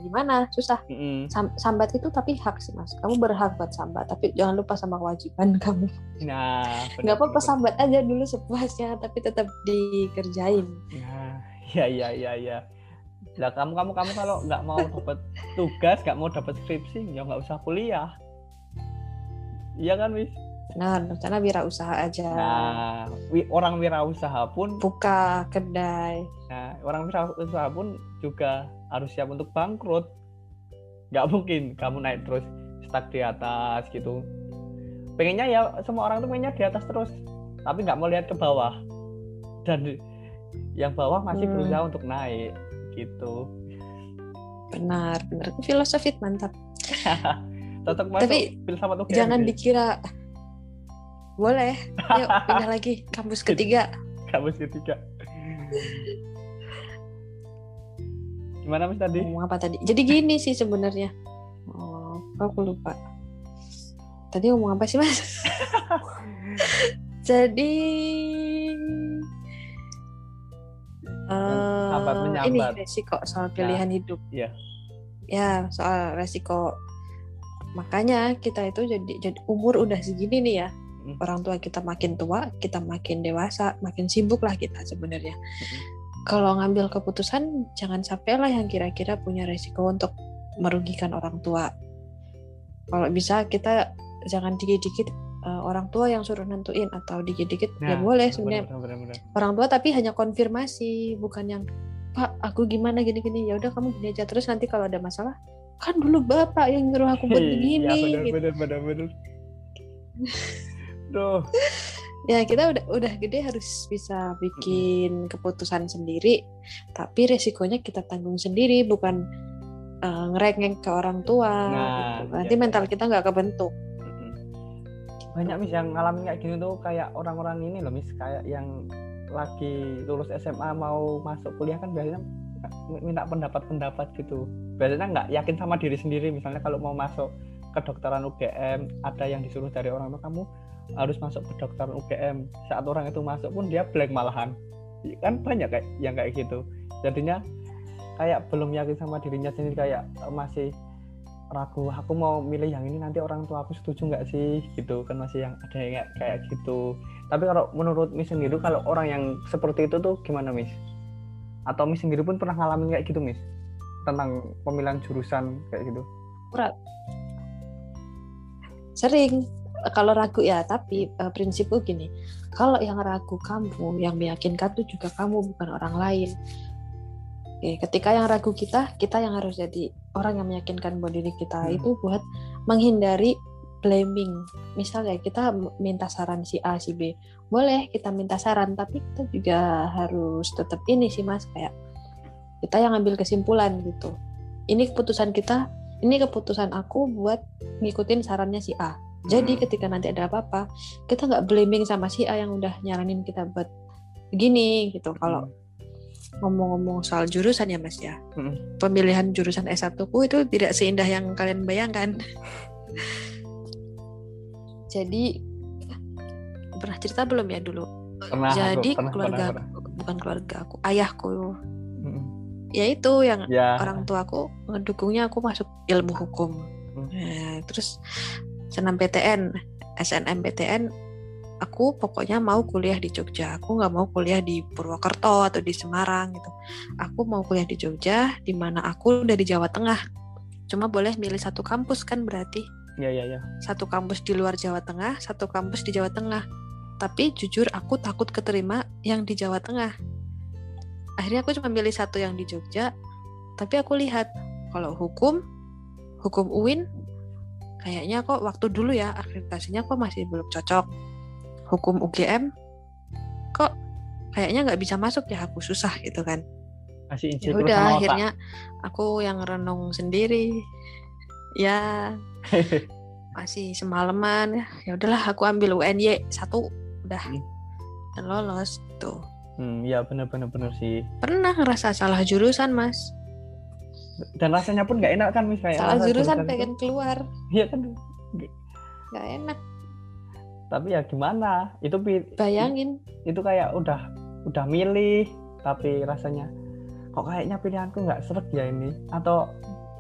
Speaker 2: gimana? Susah. Mm-hmm. Sam- sambat itu tapi hak sih mas. Kamu berhak buat sambat tapi jangan lupa sama kewajiban kamu. Nah nggak apa-apa sambat aja dulu sepuasnya tapi tetap dikerjain.
Speaker 1: Nah ya ya ya ya lah kamu kamu kamu kalau nggak mau dapat tugas nggak mau dapat skripsi ya nggak usah kuliah. Iya kan wis
Speaker 2: Nah, rencana wirausaha aja.
Speaker 1: Nah, wi orang wirausaha pun
Speaker 2: buka kedai.
Speaker 1: Nah, orang wirausaha pun juga harus siap untuk bangkrut. Gak mungkin kamu naik terus stuck di atas gitu. Pengennya ya semua orang tuh pengennya di atas terus, tapi nggak mau lihat ke bawah. Dan yang bawah masih hmm. berusaha untuk naik gitu.
Speaker 2: Benar, benar. Filosofi mantap.
Speaker 1: Tapi
Speaker 2: jangan dikira boleh. Yuk pindah lagi kampus ketiga.
Speaker 1: kampus ketiga. Gimana Mas tadi?
Speaker 2: Ngomong apa tadi? Jadi gini sih sebenarnya. Oh, aku lupa. Tadi ngomong apa sih Mas? Jadi uh, ini resiko soal ya. pilihan ya. hidup.
Speaker 1: Iya.
Speaker 2: Ya, soal resiko. Makanya kita itu jadi jadi umur udah segini nih ya hmm. orang tua kita makin tua kita makin dewasa makin sibuk lah kita sebenarnya hmm. kalau ngambil keputusan jangan sampai lah yang kira-kira punya resiko untuk merugikan orang tua kalau bisa kita jangan dikit-dikit uh, orang tua yang suruh nentuin atau dikit-dikit ya nah, ya boleh sebenarnya orang tua tapi hanya konfirmasi bukan yang pak aku gimana gini-gini ya udah kamu gini aja terus nanti kalau ada masalah kan dulu bapak yang nyuruh aku buat iya, begini ya, bener, gitu. bener, bener, bener.
Speaker 1: Duh.
Speaker 2: ya kita udah udah gede harus bisa bikin keputusan sendiri. Tapi resikonya kita tanggung sendiri bukan uh, ngerengek ke orang tua nah, gitu. nanti iya, mental kita nggak kebentuk.
Speaker 1: Banyak mis yang ngalamin kayak gini tuh kayak orang-orang ini loh mis. Kayak yang lagi lulus SMA mau masuk kuliah kan biasanya minta pendapat-pendapat gitu. Biasanya nggak yakin sama diri sendiri. Misalnya kalau mau masuk kedokteran UGM ada yang disuruh dari orang tua kamu harus masuk kedokteran UGM saat orang itu masuk pun dia blank malahan. Kan banyak kayak yang kayak gitu. Jadinya kayak belum yakin sama dirinya sendiri kayak masih ragu aku mau milih yang ini nanti orang tua aku setuju nggak sih? Gitu kan masih yang ada yang kayak gitu. Tapi kalau menurut Miss sendiri kalau orang yang seperti itu tuh gimana Miss? Atau Miss sendiri pun pernah ngalamin kayak gitu Miss? Tentang pemilihan jurusan kayak gitu.
Speaker 2: Berat sering kalau ragu ya tapi uh, prinsipku gini kalau yang ragu kamu yang meyakinkan tuh juga kamu bukan orang lain Oke, ketika yang ragu kita, kita yang harus jadi orang yang meyakinkan buat diri kita hmm. itu buat menghindari blaming. Misalnya kita minta saran si A, si B, boleh kita minta saran, tapi kita juga harus tetap ini sih mas kayak kita yang ambil kesimpulan gitu. Ini keputusan kita, ini keputusan aku buat ngikutin sarannya si A. Jadi hmm. ketika nanti ada apa-apa, kita nggak blaming sama si A yang udah nyaranin kita buat begini gitu. Kalau hmm ngomong-ngomong soal jurusan ya Mas ya. Hmm. Pemilihan jurusan S1 ku itu tidak seindah yang kalian bayangkan. Jadi pernah cerita belum ya dulu? Pernah, Jadi pernah, keluarga pernah, pernah. bukan keluarga aku, ayahku. Hmm. Ya itu yang ya. orang tuaku ngedukungnya aku masuk ilmu hukum. Hmm. Nah, terus senam PTN, SNMPTN aku pokoknya mau kuliah di Jogja. Aku nggak mau kuliah di Purwokerto atau di Semarang gitu. Aku mau kuliah di Jogja di mana aku dari Jawa Tengah. Cuma boleh milih satu kampus kan berarti?
Speaker 1: Ya ya ya.
Speaker 2: Satu kampus di luar Jawa Tengah satu kampus di Jawa Tengah. Tapi jujur aku takut keterima yang di Jawa Tengah. Akhirnya aku cuma milih satu yang di Jogja tapi aku lihat kalau hukum hukum UIN kayaknya kok waktu dulu ya akreditasinya kok masih belum cocok. Hukum UGM kok kayaknya nggak bisa masuk ya aku susah gitu kan.
Speaker 1: Masih
Speaker 2: ya udah akhirnya aku yang renung sendiri. Ya masih semalaman. Ya ya udahlah aku ambil UNY satu udah. Hmm. dan lolos tuh.
Speaker 1: Hmm, ya benar-benar benar sih.
Speaker 2: Pernah ngerasa salah jurusan mas
Speaker 1: dan rasanya pun nggak enak kan misalnya
Speaker 2: salah jurusan pengen itu. keluar.
Speaker 1: Iya kan?
Speaker 2: Nggak enak.
Speaker 1: Tapi ya gimana? Itu
Speaker 2: bayangin.
Speaker 1: Itu kayak udah udah milih tapi rasanya kok kayaknya pilihanku nggak seret ya ini? Atau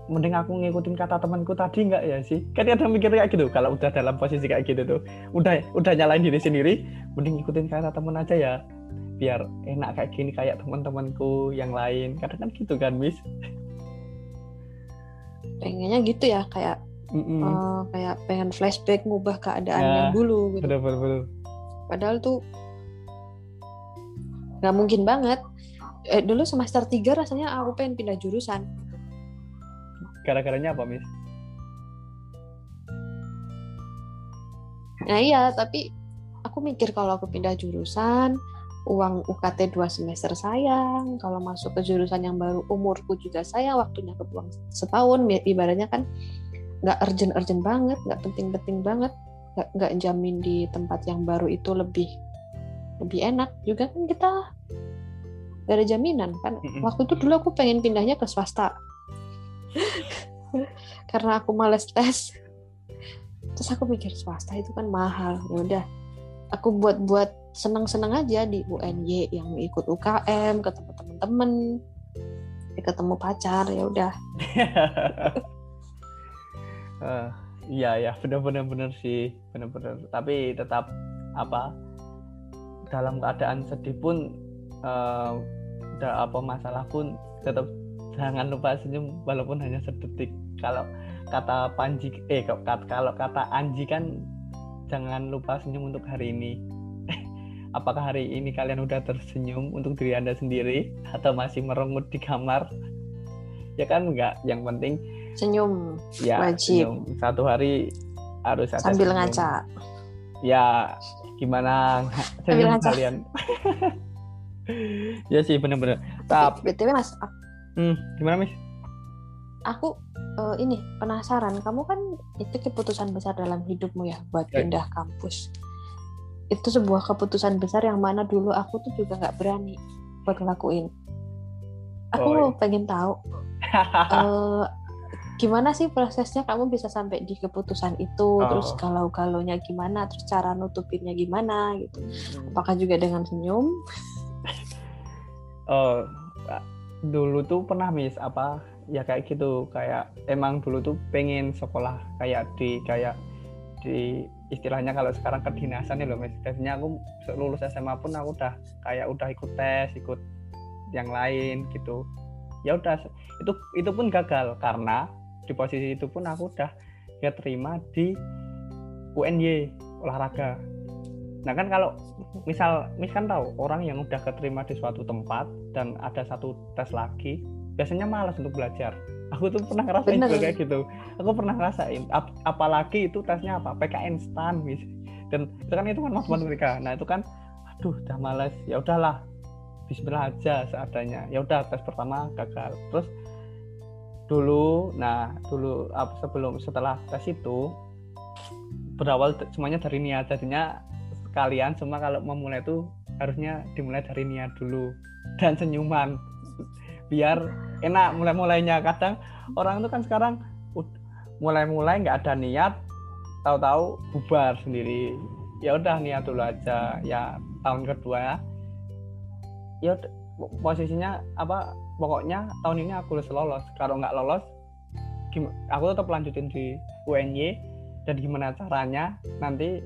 Speaker 1: mending aku ngikutin kata temanku tadi nggak ya sih? Kan ada mikir kayak gitu kalau udah dalam posisi kayak gitu tuh. Udah udah nyalain diri sendiri mending ngikutin kata teman aja ya biar enak kayak gini kayak teman-temanku yang lain. Kadang kan gitu kan Miss
Speaker 2: pengennya gitu ya kayak mm -mm. Uh, kayak pengen flashback ngubah keadaan ya, yang dulu gitu.
Speaker 1: Betul, betul.
Speaker 2: Padahal tuh nggak mungkin banget. Eh, dulu semester 3 rasanya aku pengen pindah jurusan.
Speaker 1: Gara-garanya apa, Miss?
Speaker 2: Nah iya, tapi aku mikir kalau aku pindah jurusan, uang UKT 2 semester sayang, kalau masuk ke jurusan yang baru umurku juga sayang, waktunya kebuang setahun, ibaratnya kan nggak urgent urgent banget nggak penting penting banget nggak nggak jamin di tempat yang baru itu lebih lebih enak juga kan kita gak ada jaminan kan. Mm-hmm. waktu itu dulu aku pengen pindahnya ke swasta. Karena aku males tes. Terus aku mikir swasta itu kan mahal ya udah aku buat buat seneng seneng aja di UNY yang ikut UKM ketemu temen-temen ketemu pacar ya udah.
Speaker 1: Uh, iya ya benar-benar benar sih benar-benar. Tapi tetap apa dalam keadaan sedih pun uh, apa masalah pun tetap jangan lupa senyum walaupun hanya sedetik. Kalau kata Panji eh kalau kata Anji kan jangan lupa senyum untuk hari ini. Apakah hari ini kalian udah tersenyum untuk diri anda sendiri atau masih merengut di kamar? Ya kan enggak? Yang penting
Speaker 2: senyum. Ya, wajib. senyum.
Speaker 1: satu hari harus ada
Speaker 2: sambil senyum. ngaca
Speaker 1: ya gimana?
Speaker 2: Senyum ngaca.
Speaker 1: kalian. Ya sih benar-benar
Speaker 2: tapi btw mas
Speaker 1: hmm, gimana mis
Speaker 2: aku uh, ini penasaran kamu kan itu keputusan besar dalam hidupmu ya buat ya. pindah kampus itu sebuah keputusan besar yang mana dulu aku tuh juga nggak berani buat ngelakuin aku oh, iya. pengen tahu uh, gimana sih prosesnya kamu bisa sampai di keputusan itu oh. terus kalau kalaunya gimana terus cara nutupinnya gimana gitu hmm. apakah juga dengan senyum
Speaker 1: oh dulu tuh pernah mis apa ya kayak gitu. Kayak emang dulu tuh pengen sekolah kayak di kayak di istilahnya kalau sekarang kedinasan nih loh biasanya aku lulus SMA pun aku udah kayak udah ikut tes ikut yang lain gitu. Ya udah itu itu pun gagal karena di posisi itu pun aku udah terima di UNY olahraga. Nah kan kalau misal mis kan tahu orang yang udah keterima di suatu tempat dan ada satu tes lagi biasanya malas untuk belajar. Aku tuh pernah ngerasain juga kayak gitu. Aku pernah ngerasain Ap apalagi itu tesnya apa? PKN stan mis dan itu kan itu kan matematika nah itu kan aduh udah males ya udahlah Bismillah aja seadanya. Ya udah tes pertama gagal. Terus dulu nah dulu sebelum setelah tes itu berawal semuanya dari niat jadinya kalian semua kalau memulai itu harusnya dimulai dari niat dulu. Dan senyuman biar enak mulai-mulainya. Kadang orang itu kan sekarang mulai-mulai nggak ada niat tahu-tahu bubar sendiri. Ya udah niat dulu aja. Ya tahun kedua ya. Posisinya apa pokoknya tahun ini aku harus lolos. Kalau nggak lolos aku tetap lanjutin di UNY dan gimana caranya nanti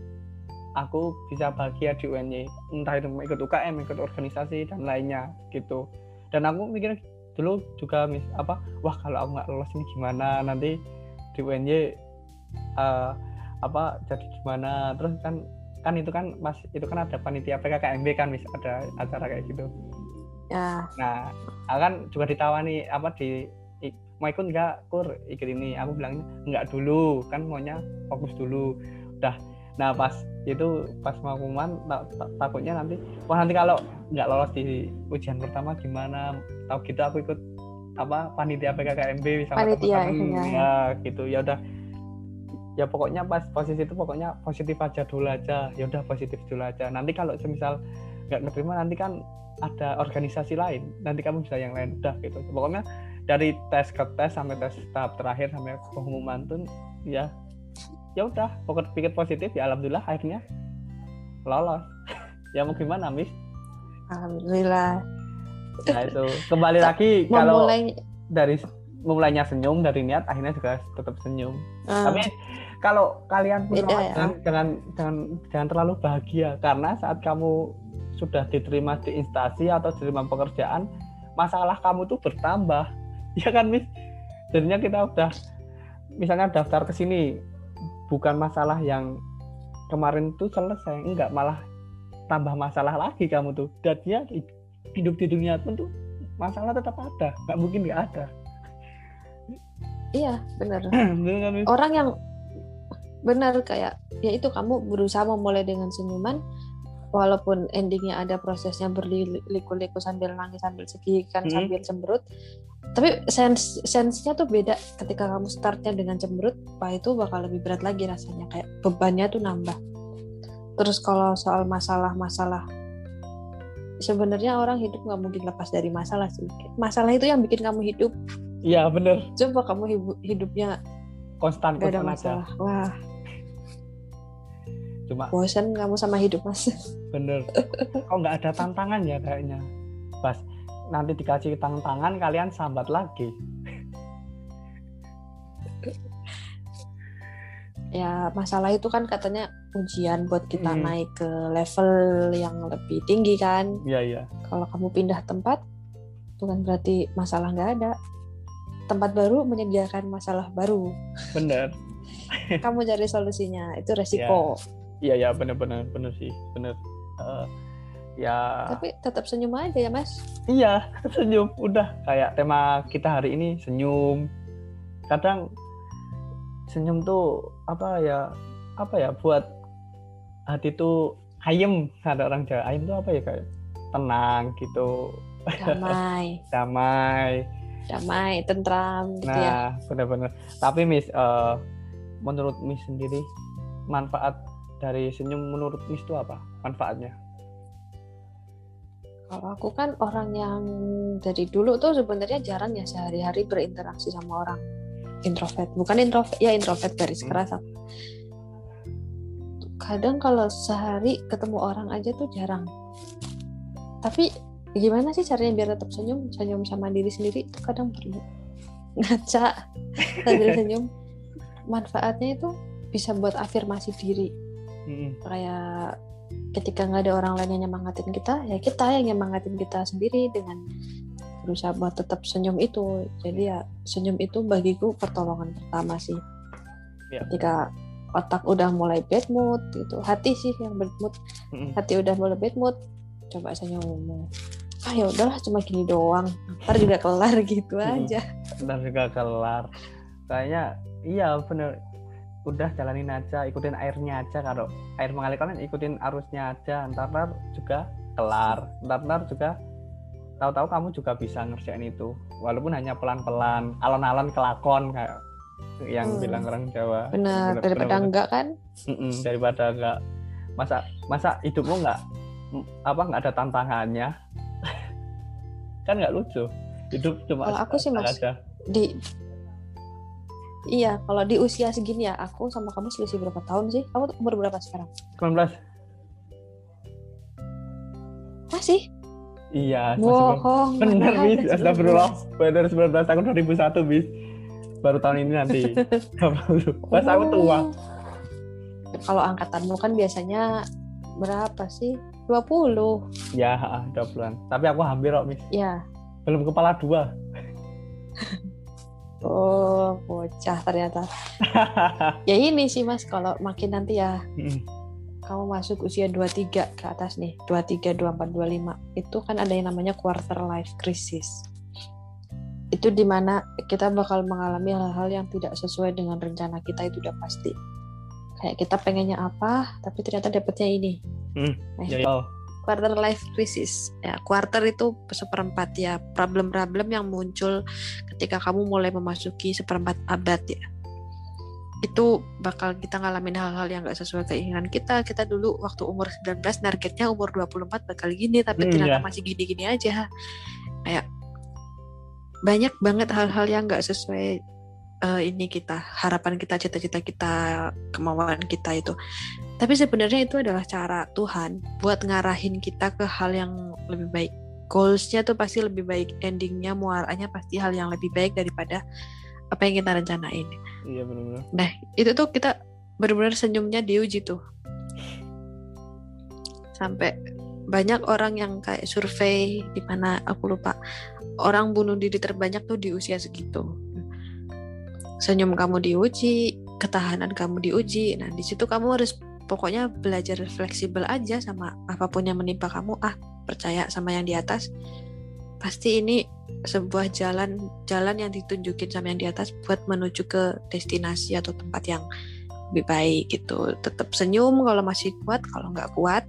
Speaker 1: aku bisa bahagia di UNY entah itu ikut UKM ikut organisasi dan lainnya gitu. Dan aku mikir dulu juga mis apa wah kalau aku nggak lolos ini gimana? Nanti di UNY uh, apa jadi gimana? Terus kan kan itu kan mas itu kan ada panitia PKKMB kan mis ada acara kayak gitu. Ya. Nah akan juga ditawani apa di mau ikut nggak? Kur ikut ini. Aku bilangnya nggak dulu kan maunya fokus dulu. Udah nah pas itu pas mau kuman tak, tak, takutnya nanti wah nanti kalau nggak lolos di ujian pertama gimana? Tahu gitu aku ikut apa panitia PKKMB sama panitia, teman-teman. ya. ya gitu. Ya udah. Ya pokoknya pas posisi itu pokoknya positif aja dulu aja. Ya udah positif dulu aja. Nanti kalau semisal nggak keterima nanti kan ada organisasi lain. Nanti kamu bisa yang lain. Udah gitu. Pokoknya dari tes ke tes sampai tes tahap terakhir sampai pengumuman tuh ya ya udah pokoknya pikir positif ya alhamdulillah akhirnya lolos. Ya mau gimana mis
Speaker 2: alhamdulillah.
Speaker 1: Nah itu. Kembali lagi kalau dari memulainya senyum dari niat akhirnya juga tetap senyum. Hmm. tapi kalau kalian pun ya. jangan jangan jangan terlalu bahagia. Karena saat kamu sudah diterima di instansi atau diterima pekerjaan masalah kamu tuh bertambah. Ya kan mis jadinya kita udah misalnya daftar ke sini bukan masalah yang kemarin tuh selesai enggak malah tambah masalah lagi kamu tuh. Dan dia hidup di dunia pun tuh masalah tetap ada nggak mungkin nggak ada.
Speaker 2: Iya benar. Kan, orang yang benar kayak ya itu kamu berusaha memulai dengan senyuman walaupun endingnya ada prosesnya berliku-liku sambil nangis sambil sedih kan hmm. sambil cemberut tapi sense sensenya tuh beda. Ketika kamu startnya dengan cemberut wah itu bakal lebih berat lagi rasanya kayak bebannya tuh nambah. Terus kalau soal masalah-masalah sebenarnya orang hidup nggak mungkin lepas dari masalah sih. Masalah itu yang bikin kamu hidup.
Speaker 1: Iya bener.
Speaker 2: Coba kamu hidupnya
Speaker 1: konstan gak ada masalah aja.
Speaker 2: wah cuma bosan kamu sama hidup mas.
Speaker 1: Bener. Kok nggak ada tantangan ya kayaknya? Pas nanti dikasih tantangan kalian sambat lagi.
Speaker 2: Ya masalah itu kan katanya ujian buat kita hmm. naik ke level yang lebih tinggi kan?
Speaker 1: Iya iya.
Speaker 2: Kalau kamu pindah tempat bukan berarti masalah nggak ada. Tempat baru menyediakan masalah baru.
Speaker 1: Bener.
Speaker 2: Kamu cari solusinya itu resiko.
Speaker 1: Ya iya ya bener-bener bener sih bener. Uh, ya.
Speaker 2: Tapi tetap senyum aja ya mas.
Speaker 1: Iya senyum. Udah kayak tema kita hari ini senyum. Kadang senyum tuh apa ya apa ya buat hati tuh ayem. Ada orang Jawa ayem tuh apa ya kayak tenang gitu.
Speaker 2: Damai.
Speaker 1: Damai.
Speaker 2: Damai tentram
Speaker 1: gitu ya. nah ya. benar-benar tapi Miss uh, menurut Miss sendiri manfaat dari senyum menurut Miss itu apa? Manfaatnya?
Speaker 2: kalau aku kan orang yang dari dulu tuh sebenarnya jarang ya sehari-hari berinteraksi sama orang. Introvert bukan introvert ya introvert garis hmm. keras kadang kalau sehari ketemu orang aja tuh jarang. Tapi gimana sih caranya biar tetap senyum? Senyum sama diri sendiri itu kadang perlu. Ngaca sambil senyum. Manfaatnya itu bisa buat afirmasi diri hmm. kayak ketika nggak ada orang lain yang nyemangatin kita ya kita yang nyemangatin kita sendiri dengan berusaha buat tetap senyum itu jadi ya senyum itu bagiku pertolongan pertama sih ya. ketika otak udah mulai bad mood gitu hati sih yang bad mood mm-hmm. hati udah mulai bad mood coba senyum ah ya udahlah cuma gini doang ntar juga kelar gitu mm-hmm. aja
Speaker 1: ntar juga kelar kayaknya iya bener udah jalanin aja ikutin airnya aja kalau air mengalir kalian ikutin arusnya aja ntar ntar juga kelar ntar ntar juga tahu-tahu kamu juga bisa ngerjain itu walaupun hanya pelan-pelan alon-alon kelakon kayak yang hmm. bilang orang Jawa.
Speaker 2: Benar, daripada bener, enggak kan?
Speaker 1: Mm-mm, daripada enggak. Masa masa hidupmu enggak apa enggak ada tantangannya? kan enggak lucu. Hidup cuma
Speaker 2: Kalau aku sih Mas ada. di Iya, kalau di usia segini ya, aku sama kamu selisih berapa tahun sih? Kamu umur berapa sekarang?
Speaker 1: 19.
Speaker 2: Masih?
Speaker 1: Iya,
Speaker 2: Bohong.
Speaker 1: Benar, Bis. Astagfirullah. Benar 19 tahun 2001, Bis baru tahun ini nanti. Pas aku tua.
Speaker 2: Kalau angkatanmu kan biasanya berapa sih? 20.
Speaker 1: Ya, 20-an. Tapi aku hampir kok, Miss.
Speaker 2: Ya.
Speaker 1: Belum kepala dua.
Speaker 2: oh, bocah ternyata. ya ini sih, Mas, kalau makin nanti ya. kamu masuk usia 23 ke atas nih, 23, 24, 25. Itu kan ada yang namanya quarter life crisis itu di mana kita bakal mengalami hal-hal yang tidak sesuai dengan rencana kita itu udah pasti kayak kita pengennya apa tapi ternyata dapetnya ini hmm, nah, ya, ya. Quarter life crisis. Ya quarter itu seperempat ya problem-problem yang muncul ketika kamu mulai memasuki seperempat abad ya. Itu bakal kita ngalamin hal-hal yang gak sesuai keinginan kita. Kita dulu waktu umur 19 targetnya umur 24 bakal gini tapi hmm, ternyata ya. masih gini-gini aja. Kayak banyak banget hal-hal yang nggak sesuai uh, ini kita harapan kita cita-cita kita kemauan kita itu tapi sebenarnya itu adalah cara Tuhan buat ngarahin kita ke hal yang lebih baik goalsnya tuh pasti lebih baik endingnya muaranya pasti hal yang lebih baik daripada apa yang kita rencanain
Speaker 1: iya benar-benar
Speaker 2: nah itu tuh kita benar-benar senyumnya diuji tuh sampai banyak orang yang kayak survei di mana aku lupa orang bunuh diri terbanyak tuh di usia segitu. Senyum kamu diuji, ketahanan kamu diuji. Nah, di situ kamu harus pokoknya belajar fleksibel aja sama apa pun yang menimpa kamu. Ah, percaya sama yang di atas. Pasti ini sebuah jalan jalan yang ditunjukin sama yang di atas buat menuju ke destinasi atau tempat yang lebih baik gitu. Tetap senyum kalau masih kuat, kalau nggak kuat,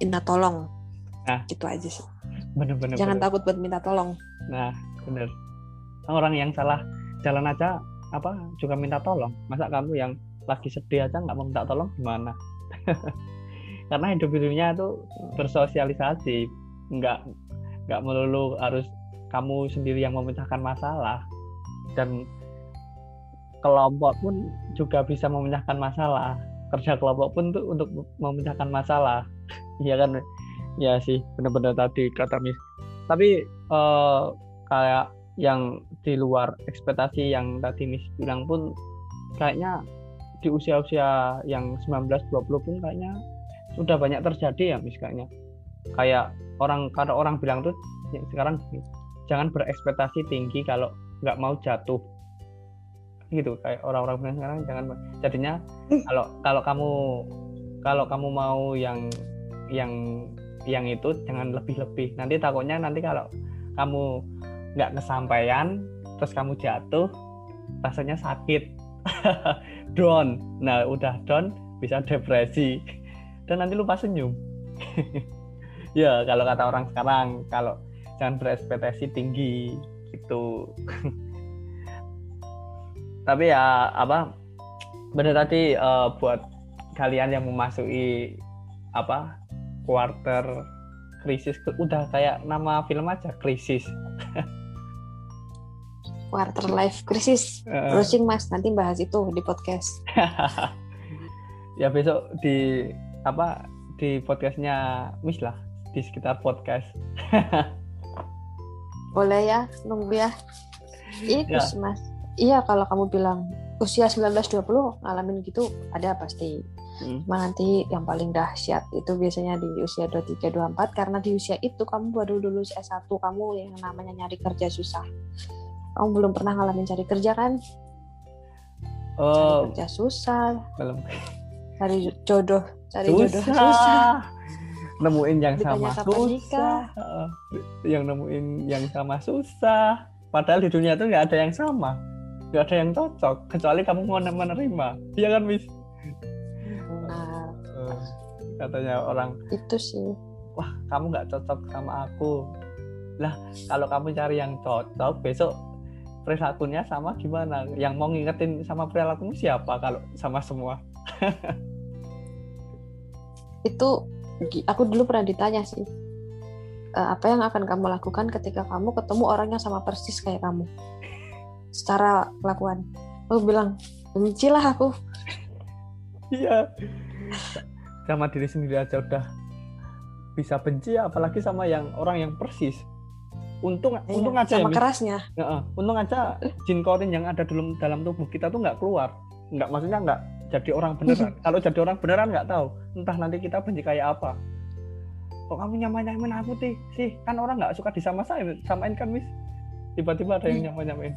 Speaker 2: minta tolong. Nah, gitu aja sih
Speaker 1: bener-bener
Speaker 2: jangan bener. takut buat minta tolong
Speaker 1: nah bener orang yang salah jalan aja apa juga minta tolong masa kamu yang lagi sedih aja nggak mau minta tolong gimana? Karena hidup hidupnya itu bersosialisasi nggak nggak melulu harus kamu sendiri yang memecahkan masalah. Dan kelompok pun juga bisa memecahkan masalah. Kerja kelompok pun tuh untuk memecahkan masalah. Iya kan? Ya sih benar-benar tadi kata Miss. Tapi uh, kayak yang di luar ekspektasi yang tadi Miss bilang pun kayaknya di usia-usia yang 19-20 pun kayaknya sudah banyak terjadi ya Miss kayaknya. Kayak orang kalau orang bilang tuh ya, sekarang jangan berekspektasi tinggi kalau nggak mau jatuh. Gitu kayak orang-orang bilang sekarang jangan jadinya hmm. kalau kalau kamu kalau kamu mau yang yang yang itu jangan lebih-lebih. Nanti takutnya nanti kalau kamu nggak kesampaian terus kamu jatuh rasanya sakit down. Nah udah down bisa depresi. Dan nanti lupa senyum. Ya kalau kata orang sekarang kalau jangan berekspektasi tinggi gitu. Tapi ya apa benar tadi uh, buat kalian yang memasuki apa quarter krisis udah kayak nama film aja krisis
Speaker 2: quarter life crisis. Uh, Browsing mas. Nanti bahas itu di podcast.
Speaker 1: Ya besok di apa di podcastnya Miss lah. Di sekitar podcast.
Speaker 2: Boleh ya nunggu ya. Itu ya. mas. Iya kalau kamu bilang usia 19-20 ngalamin gitu ada pasti. Hmm. nanti yang paling dahsyat itu biasanya di usia 23-24 karena di usia itu kamu baru lulus S1 kamu yang namanya nyari kerja susah kamu belum pernah ngalamin cari kerja kan? Oh, cari kerja susah. Belum. Cari jodoh cari susah. jodoh susah.
Speaker 1: nemuin yang Ditanya sama susah. Yang nemuin yang sama susah. Padahal di dunia itu nggak ada yang sama. Nggak ada yang cocok kecuali kamu mau menerima. Iya kan Miss? Nah katanya orang
Speaker 2: itu sih.
Speaker 1: Wah kamu nggak cocok sama aku. Lah kalau kamu cari yang cocok besok perilakunya sama gimana? Yang mau ngingetin sama perilakumu siapa kalau sama semua?
Speaker 2: Itu aku dulu pernah ditanya sih eh, apa yang akan kamu lakukan ketika kamu ketemu orang yang sama persis kayak kamu? Secara kelakuan. Aku bilang benci lah aku.
Speaker 1: Iya. Sama diri sendiri aja udah bisa benci apalagi sama yang orang yang persis untung iya, untung aja
Speaker 2: sama ya, kerasnya.
Speaker 1: Ya, untung aja jin korin yang ada dalam dalam tubuh kita tuh nggak keluar. Nggak maksudnya nggak jadi orang beneran. Kalau jadi orang beneran nggak tahu entah nanti kita benci kayak apa. Kok kamu nyaman nyaman aku sih sih kan orang nggak suka disama-samain samain kan mis tiba-tiba ada yang hmm. nyamain-nyamain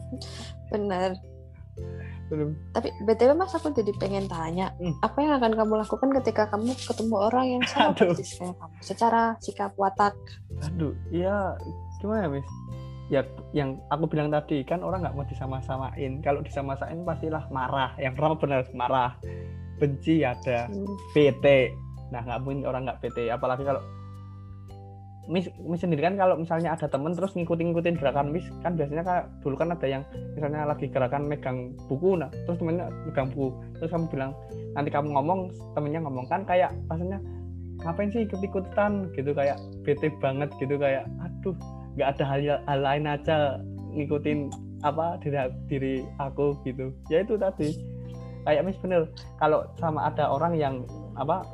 Speaker 2: benar belum. Tapi btw mas aku jadi pengen tanya hmm. apa yang akan kamu lakukan ketika kamu ketemu orang yang sama persis kayak kamu? Secara sikap watak.
Speaker 1: Aduh iya gimana mis ya yang aku bilang tadi kan orang nggak mau disama-samain. Kalau disama-samain pastilah marah. Yang pertama benar marah. Benci ada. Hmm. PT nah nggak mungkin orang nggak PT apalagi kalau Miss, Miss sendiri kan kalau misalnya ada temen terus ngikutin-ngikutin gerakan Miss kan biasanya kan dulu kan ada yang misalnya lagi gerakan megang buku nah terus temennya megang buku. Terus kamu bilang nanti kamu ngomong temennya ngomong kan kayak rasanya ngapain sih ikut-ikutan? Gitu kayak bete banget gitu kayak aduh nggak ada hal, hal lain aja ngikutin apa diri diri aku gitu. Ya itu tadi. Kayak Miss bener kalau sama ada orang yang apa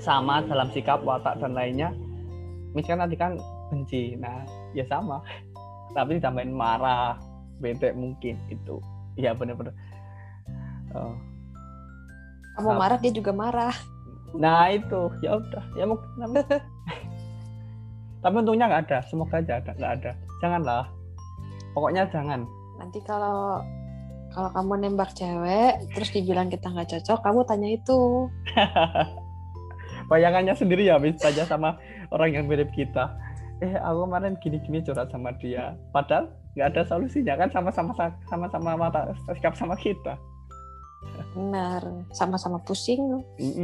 Speaker 1: sama dalam sikap watak dan lainnya misalkan nanti kan benci. Nah ya sama. Tapi ditambahin marah bete mungkin itu ya benar-benar
Speaker 2: oh. kamu marah dia juga marah.
Speaker 1: Nah itu. Ya udah. Ya mau tapi untungnya nggak ada. Semoga aja ada. Nggak ada. Janganlah. Pokoknya jangan.
Speaker 2: Nanti kalau kalau kamu nembak cewek terus dibilang kita nggak cocok kamu tanya itu.
Speaker 1: Bayangannya sendiri ya habis saja sama orang yang mirip kita. Eh aku kemarin gini-gini curhat sama dia. Padahal nggak ada solusinya. Kan sama-sama sama-sama mata sikap sama kita
Speaker 2: benar. Sama-sama pusing.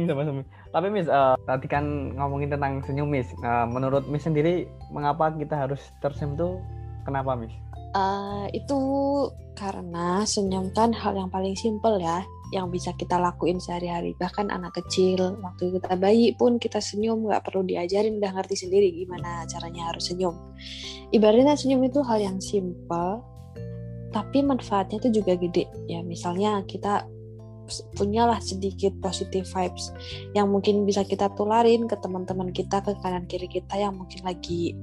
Speaker 1: Sama-sama. Tapi Miss uh, tadi kan ngomongin tentang senyum Miss. Uh, menurut Miss sendiri mengapa kita harus tersenyum tuh kenapa Miss?
Speaker 2: Uh, itu karena senyum kan hal yang paling simpel ya yang bisa kita lakuin sehari-hari. Bahkan anak kecil waktu kita bayi pun kita senyum nggak perlu diajarin udah ngerti sendiri gimana caranya harus senyum. Ibaratnya senyum itu hal yang simpel tapi manfaatnya itu juga gede. Ya misalnya kita punyalah sedikit positive vibes yang mungkin bisa kita tularin ke teman-teman kita ke kanan kiri kita yang mungkin lagi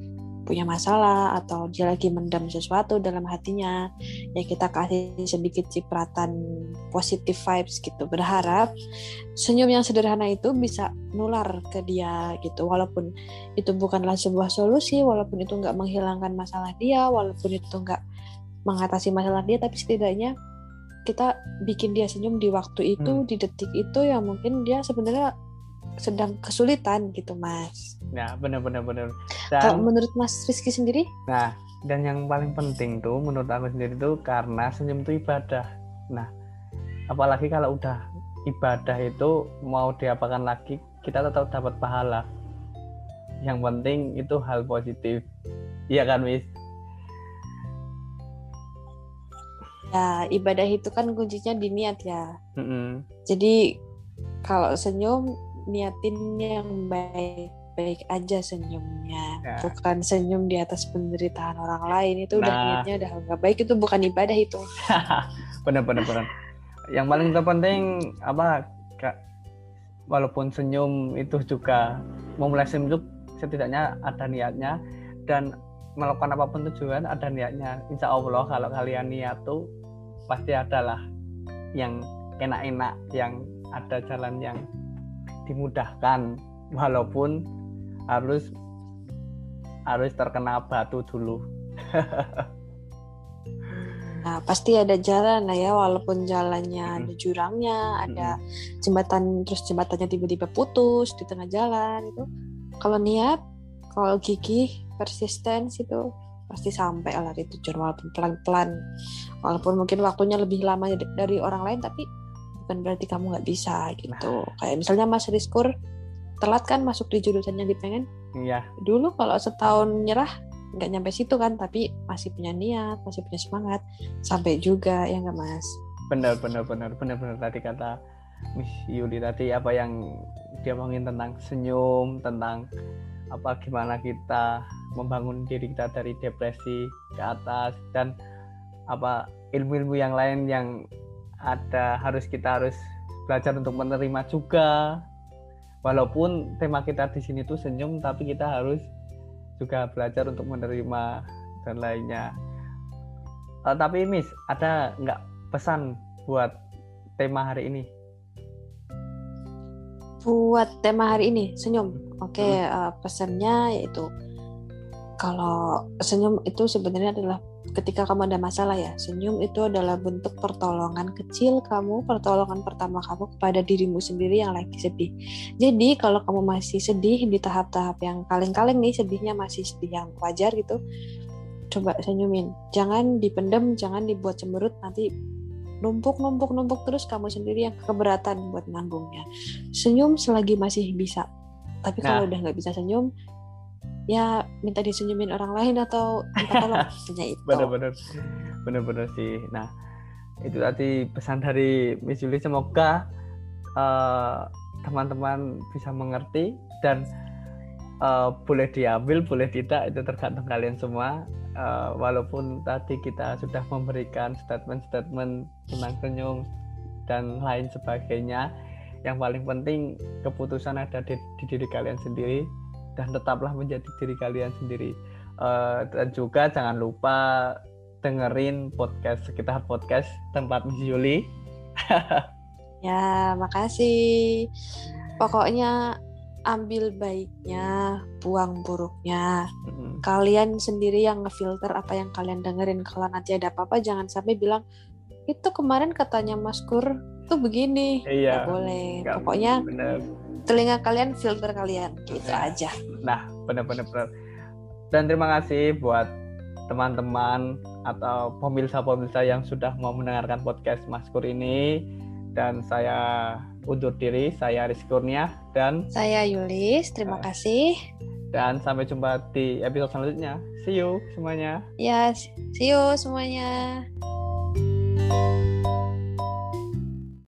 Speaker 2: punya masalah atau dia lagi mendam sesuatu dalam hatinya. Ya kita kasih sedikit cipratan positive vibes gitu. Berharap senyum yang sederhana itu bisa nular ke dia gitu. Walaupun itu bukanlah sebuah solusi walaupun itu nggak menghilangkan masalah dia walaupun itu nggak mengatasi masalah dia tapi setidaknya kita bikin dia senyum di waktu itu hmm. di detik itu yang mungkin dia sebenarnya sedang kesulitan gitu mas.
Speaker 1: Nah benar-benar benar.
Speaker 2: Kalau menurut Mas Rizky sendiri?
Speaker 1: Nah dan yang paling penting tuh menurut aku sendiri tuh karena senyum itu ibadah. Nah apalagi kalau udah ibadah itu mau diapakan lagi kita tetap dapat pahala. Yang penting itu hal positif. Iya kan Miss?
Speaker 2: Ya ibadah itu kan kuncinya di niat ya. Mm -hmm. Jadi kalau senyum niatin yang baik baik-baik aja senyumnya ya. bukan senyum di atas penderitaan orang lain itu nah. udah niatnya udah nggak baik itu bukan ibadah itu
Speaker 1: benar-benar benar yang paling terpenting apa kak walaupun senyum itu juga memulai senyum setidaknya ada niatnya dan melakukan apa pun tujuan ada niatnya insya Allah kalau kalian niat tuh pasti adalah yang enak-enak yang ada jalan yang dimudahkan walaupun harus harus terkena batu dulu.
Speaker 2: nah, pasti ada jalan lah ya walaupun jalannya hmm. ada jurangnya, ada hmm. jembatan terus jembatannya tiba-tiba putus di tengah jalan itu. Kalau niat, kalau gigih, persisten itu pasti sampai lah di tujuan walaupun pelan-pelan. Walaupun mungkin waktunya lebih lama dari orang lain tapi bukan berarti kamu nggak bisa gitu. Nah. kayak misalnya Mas Rizkur telat kan masuk di jurusan yang dipengen
Speaker 1: iya.
Speaker 2: Dulu kalau setahun nyerah nggak nyampe situ kan tapi masih punya niat masih punya semangat. Sampai juga ya nggak Mas?
Speaker 1: Benar benar benar benar benar tadi kata Miss Yuli tadi apa yang dia ngomongin tentang senyum tentang apa gimana kita membangun diri kita dari depresi ke atas dan apa ilmu-ilmu yang lain yang ada harus kita harus belajar untuk menerima juga. Walaupun tema kita di sini tuh senyum tapi kita harus juga belajar untuk menerima dan lainnya. Uh, tapi Miss ada nggak pesan buat tema hari ini
Speaker 2: buat tema hari ini senyum. Oke okay, hmm. uh, pesannya yaitu kalau senyum itu sebenarnya adalah ketika kamu ada masalah ya senyum itu adalah bentuk pertolongan kecil kamu pertolongan pertama kamu kepada dirimu sendiri yang lagi sedih. Jadi kalau kamu masih sedih di tahap-tahap yang kaleng-kaleng nih sedihnya masih sedih yang wajar gitu coba senyumin. Jangan dipendem jangan dibuat cemberut nanti numpuk numpuk numpuk terus kamu sendiri yang keberatan buat nanggungnya senyum selagi masih bisa. Tapi kalau nah. udah nggak bisa senyum ya minta disenyumin orang lain atau minta tolong. Itu.
Speaker 1: Benar-benar benar-benar sih. Nah itu tadi pesan dari Miss Julie. Semoga uh, teman-teman bisa mengerti dan uh, boleh diambil boleh tidak itu tergantung kalian semua uh, walaupun tadi kita sudah memberikan statement-statement tentang senyum dan lain sebagainya yang paling penting keputusan ada di, di diri kalian sendiri dan tetaplah menjadi diri kalian sendiri. Uh, dan juga jangan lupa dengerin podcast sekitar podcast tempat Yuli.
Speaker 2: Ya makasih. Pokoknya ambil baiknya, buang buruknya. hmm Kalian sendiri yang ngefilter apa yang kalian dengerin. Kalau nanti ada apa-apa, jangan sampai bilang itu kemarin katanya Mas Kur tuh begini.
Speaker 1: Iya.
Speaker 2: Gak boleh. Gak Pokoknya bener telinga kalian filter kalian gitu nah, aja
Speaker 1: nah benar-benar dan terima kasih buat teman-teman atau pemirsa-pemirsa yang sudah mau mendengarkan podcast Maskur ini dan saya undur diri. Saya Aris Kurnia dan
Speaker 2: saya Yulis. Terima nah. kasih.
Speaker 1: Dan sampai jumpa di episode selanjutnya. See you semuanya.
Speaker 2: Ya, yes, see you semuanya. thank you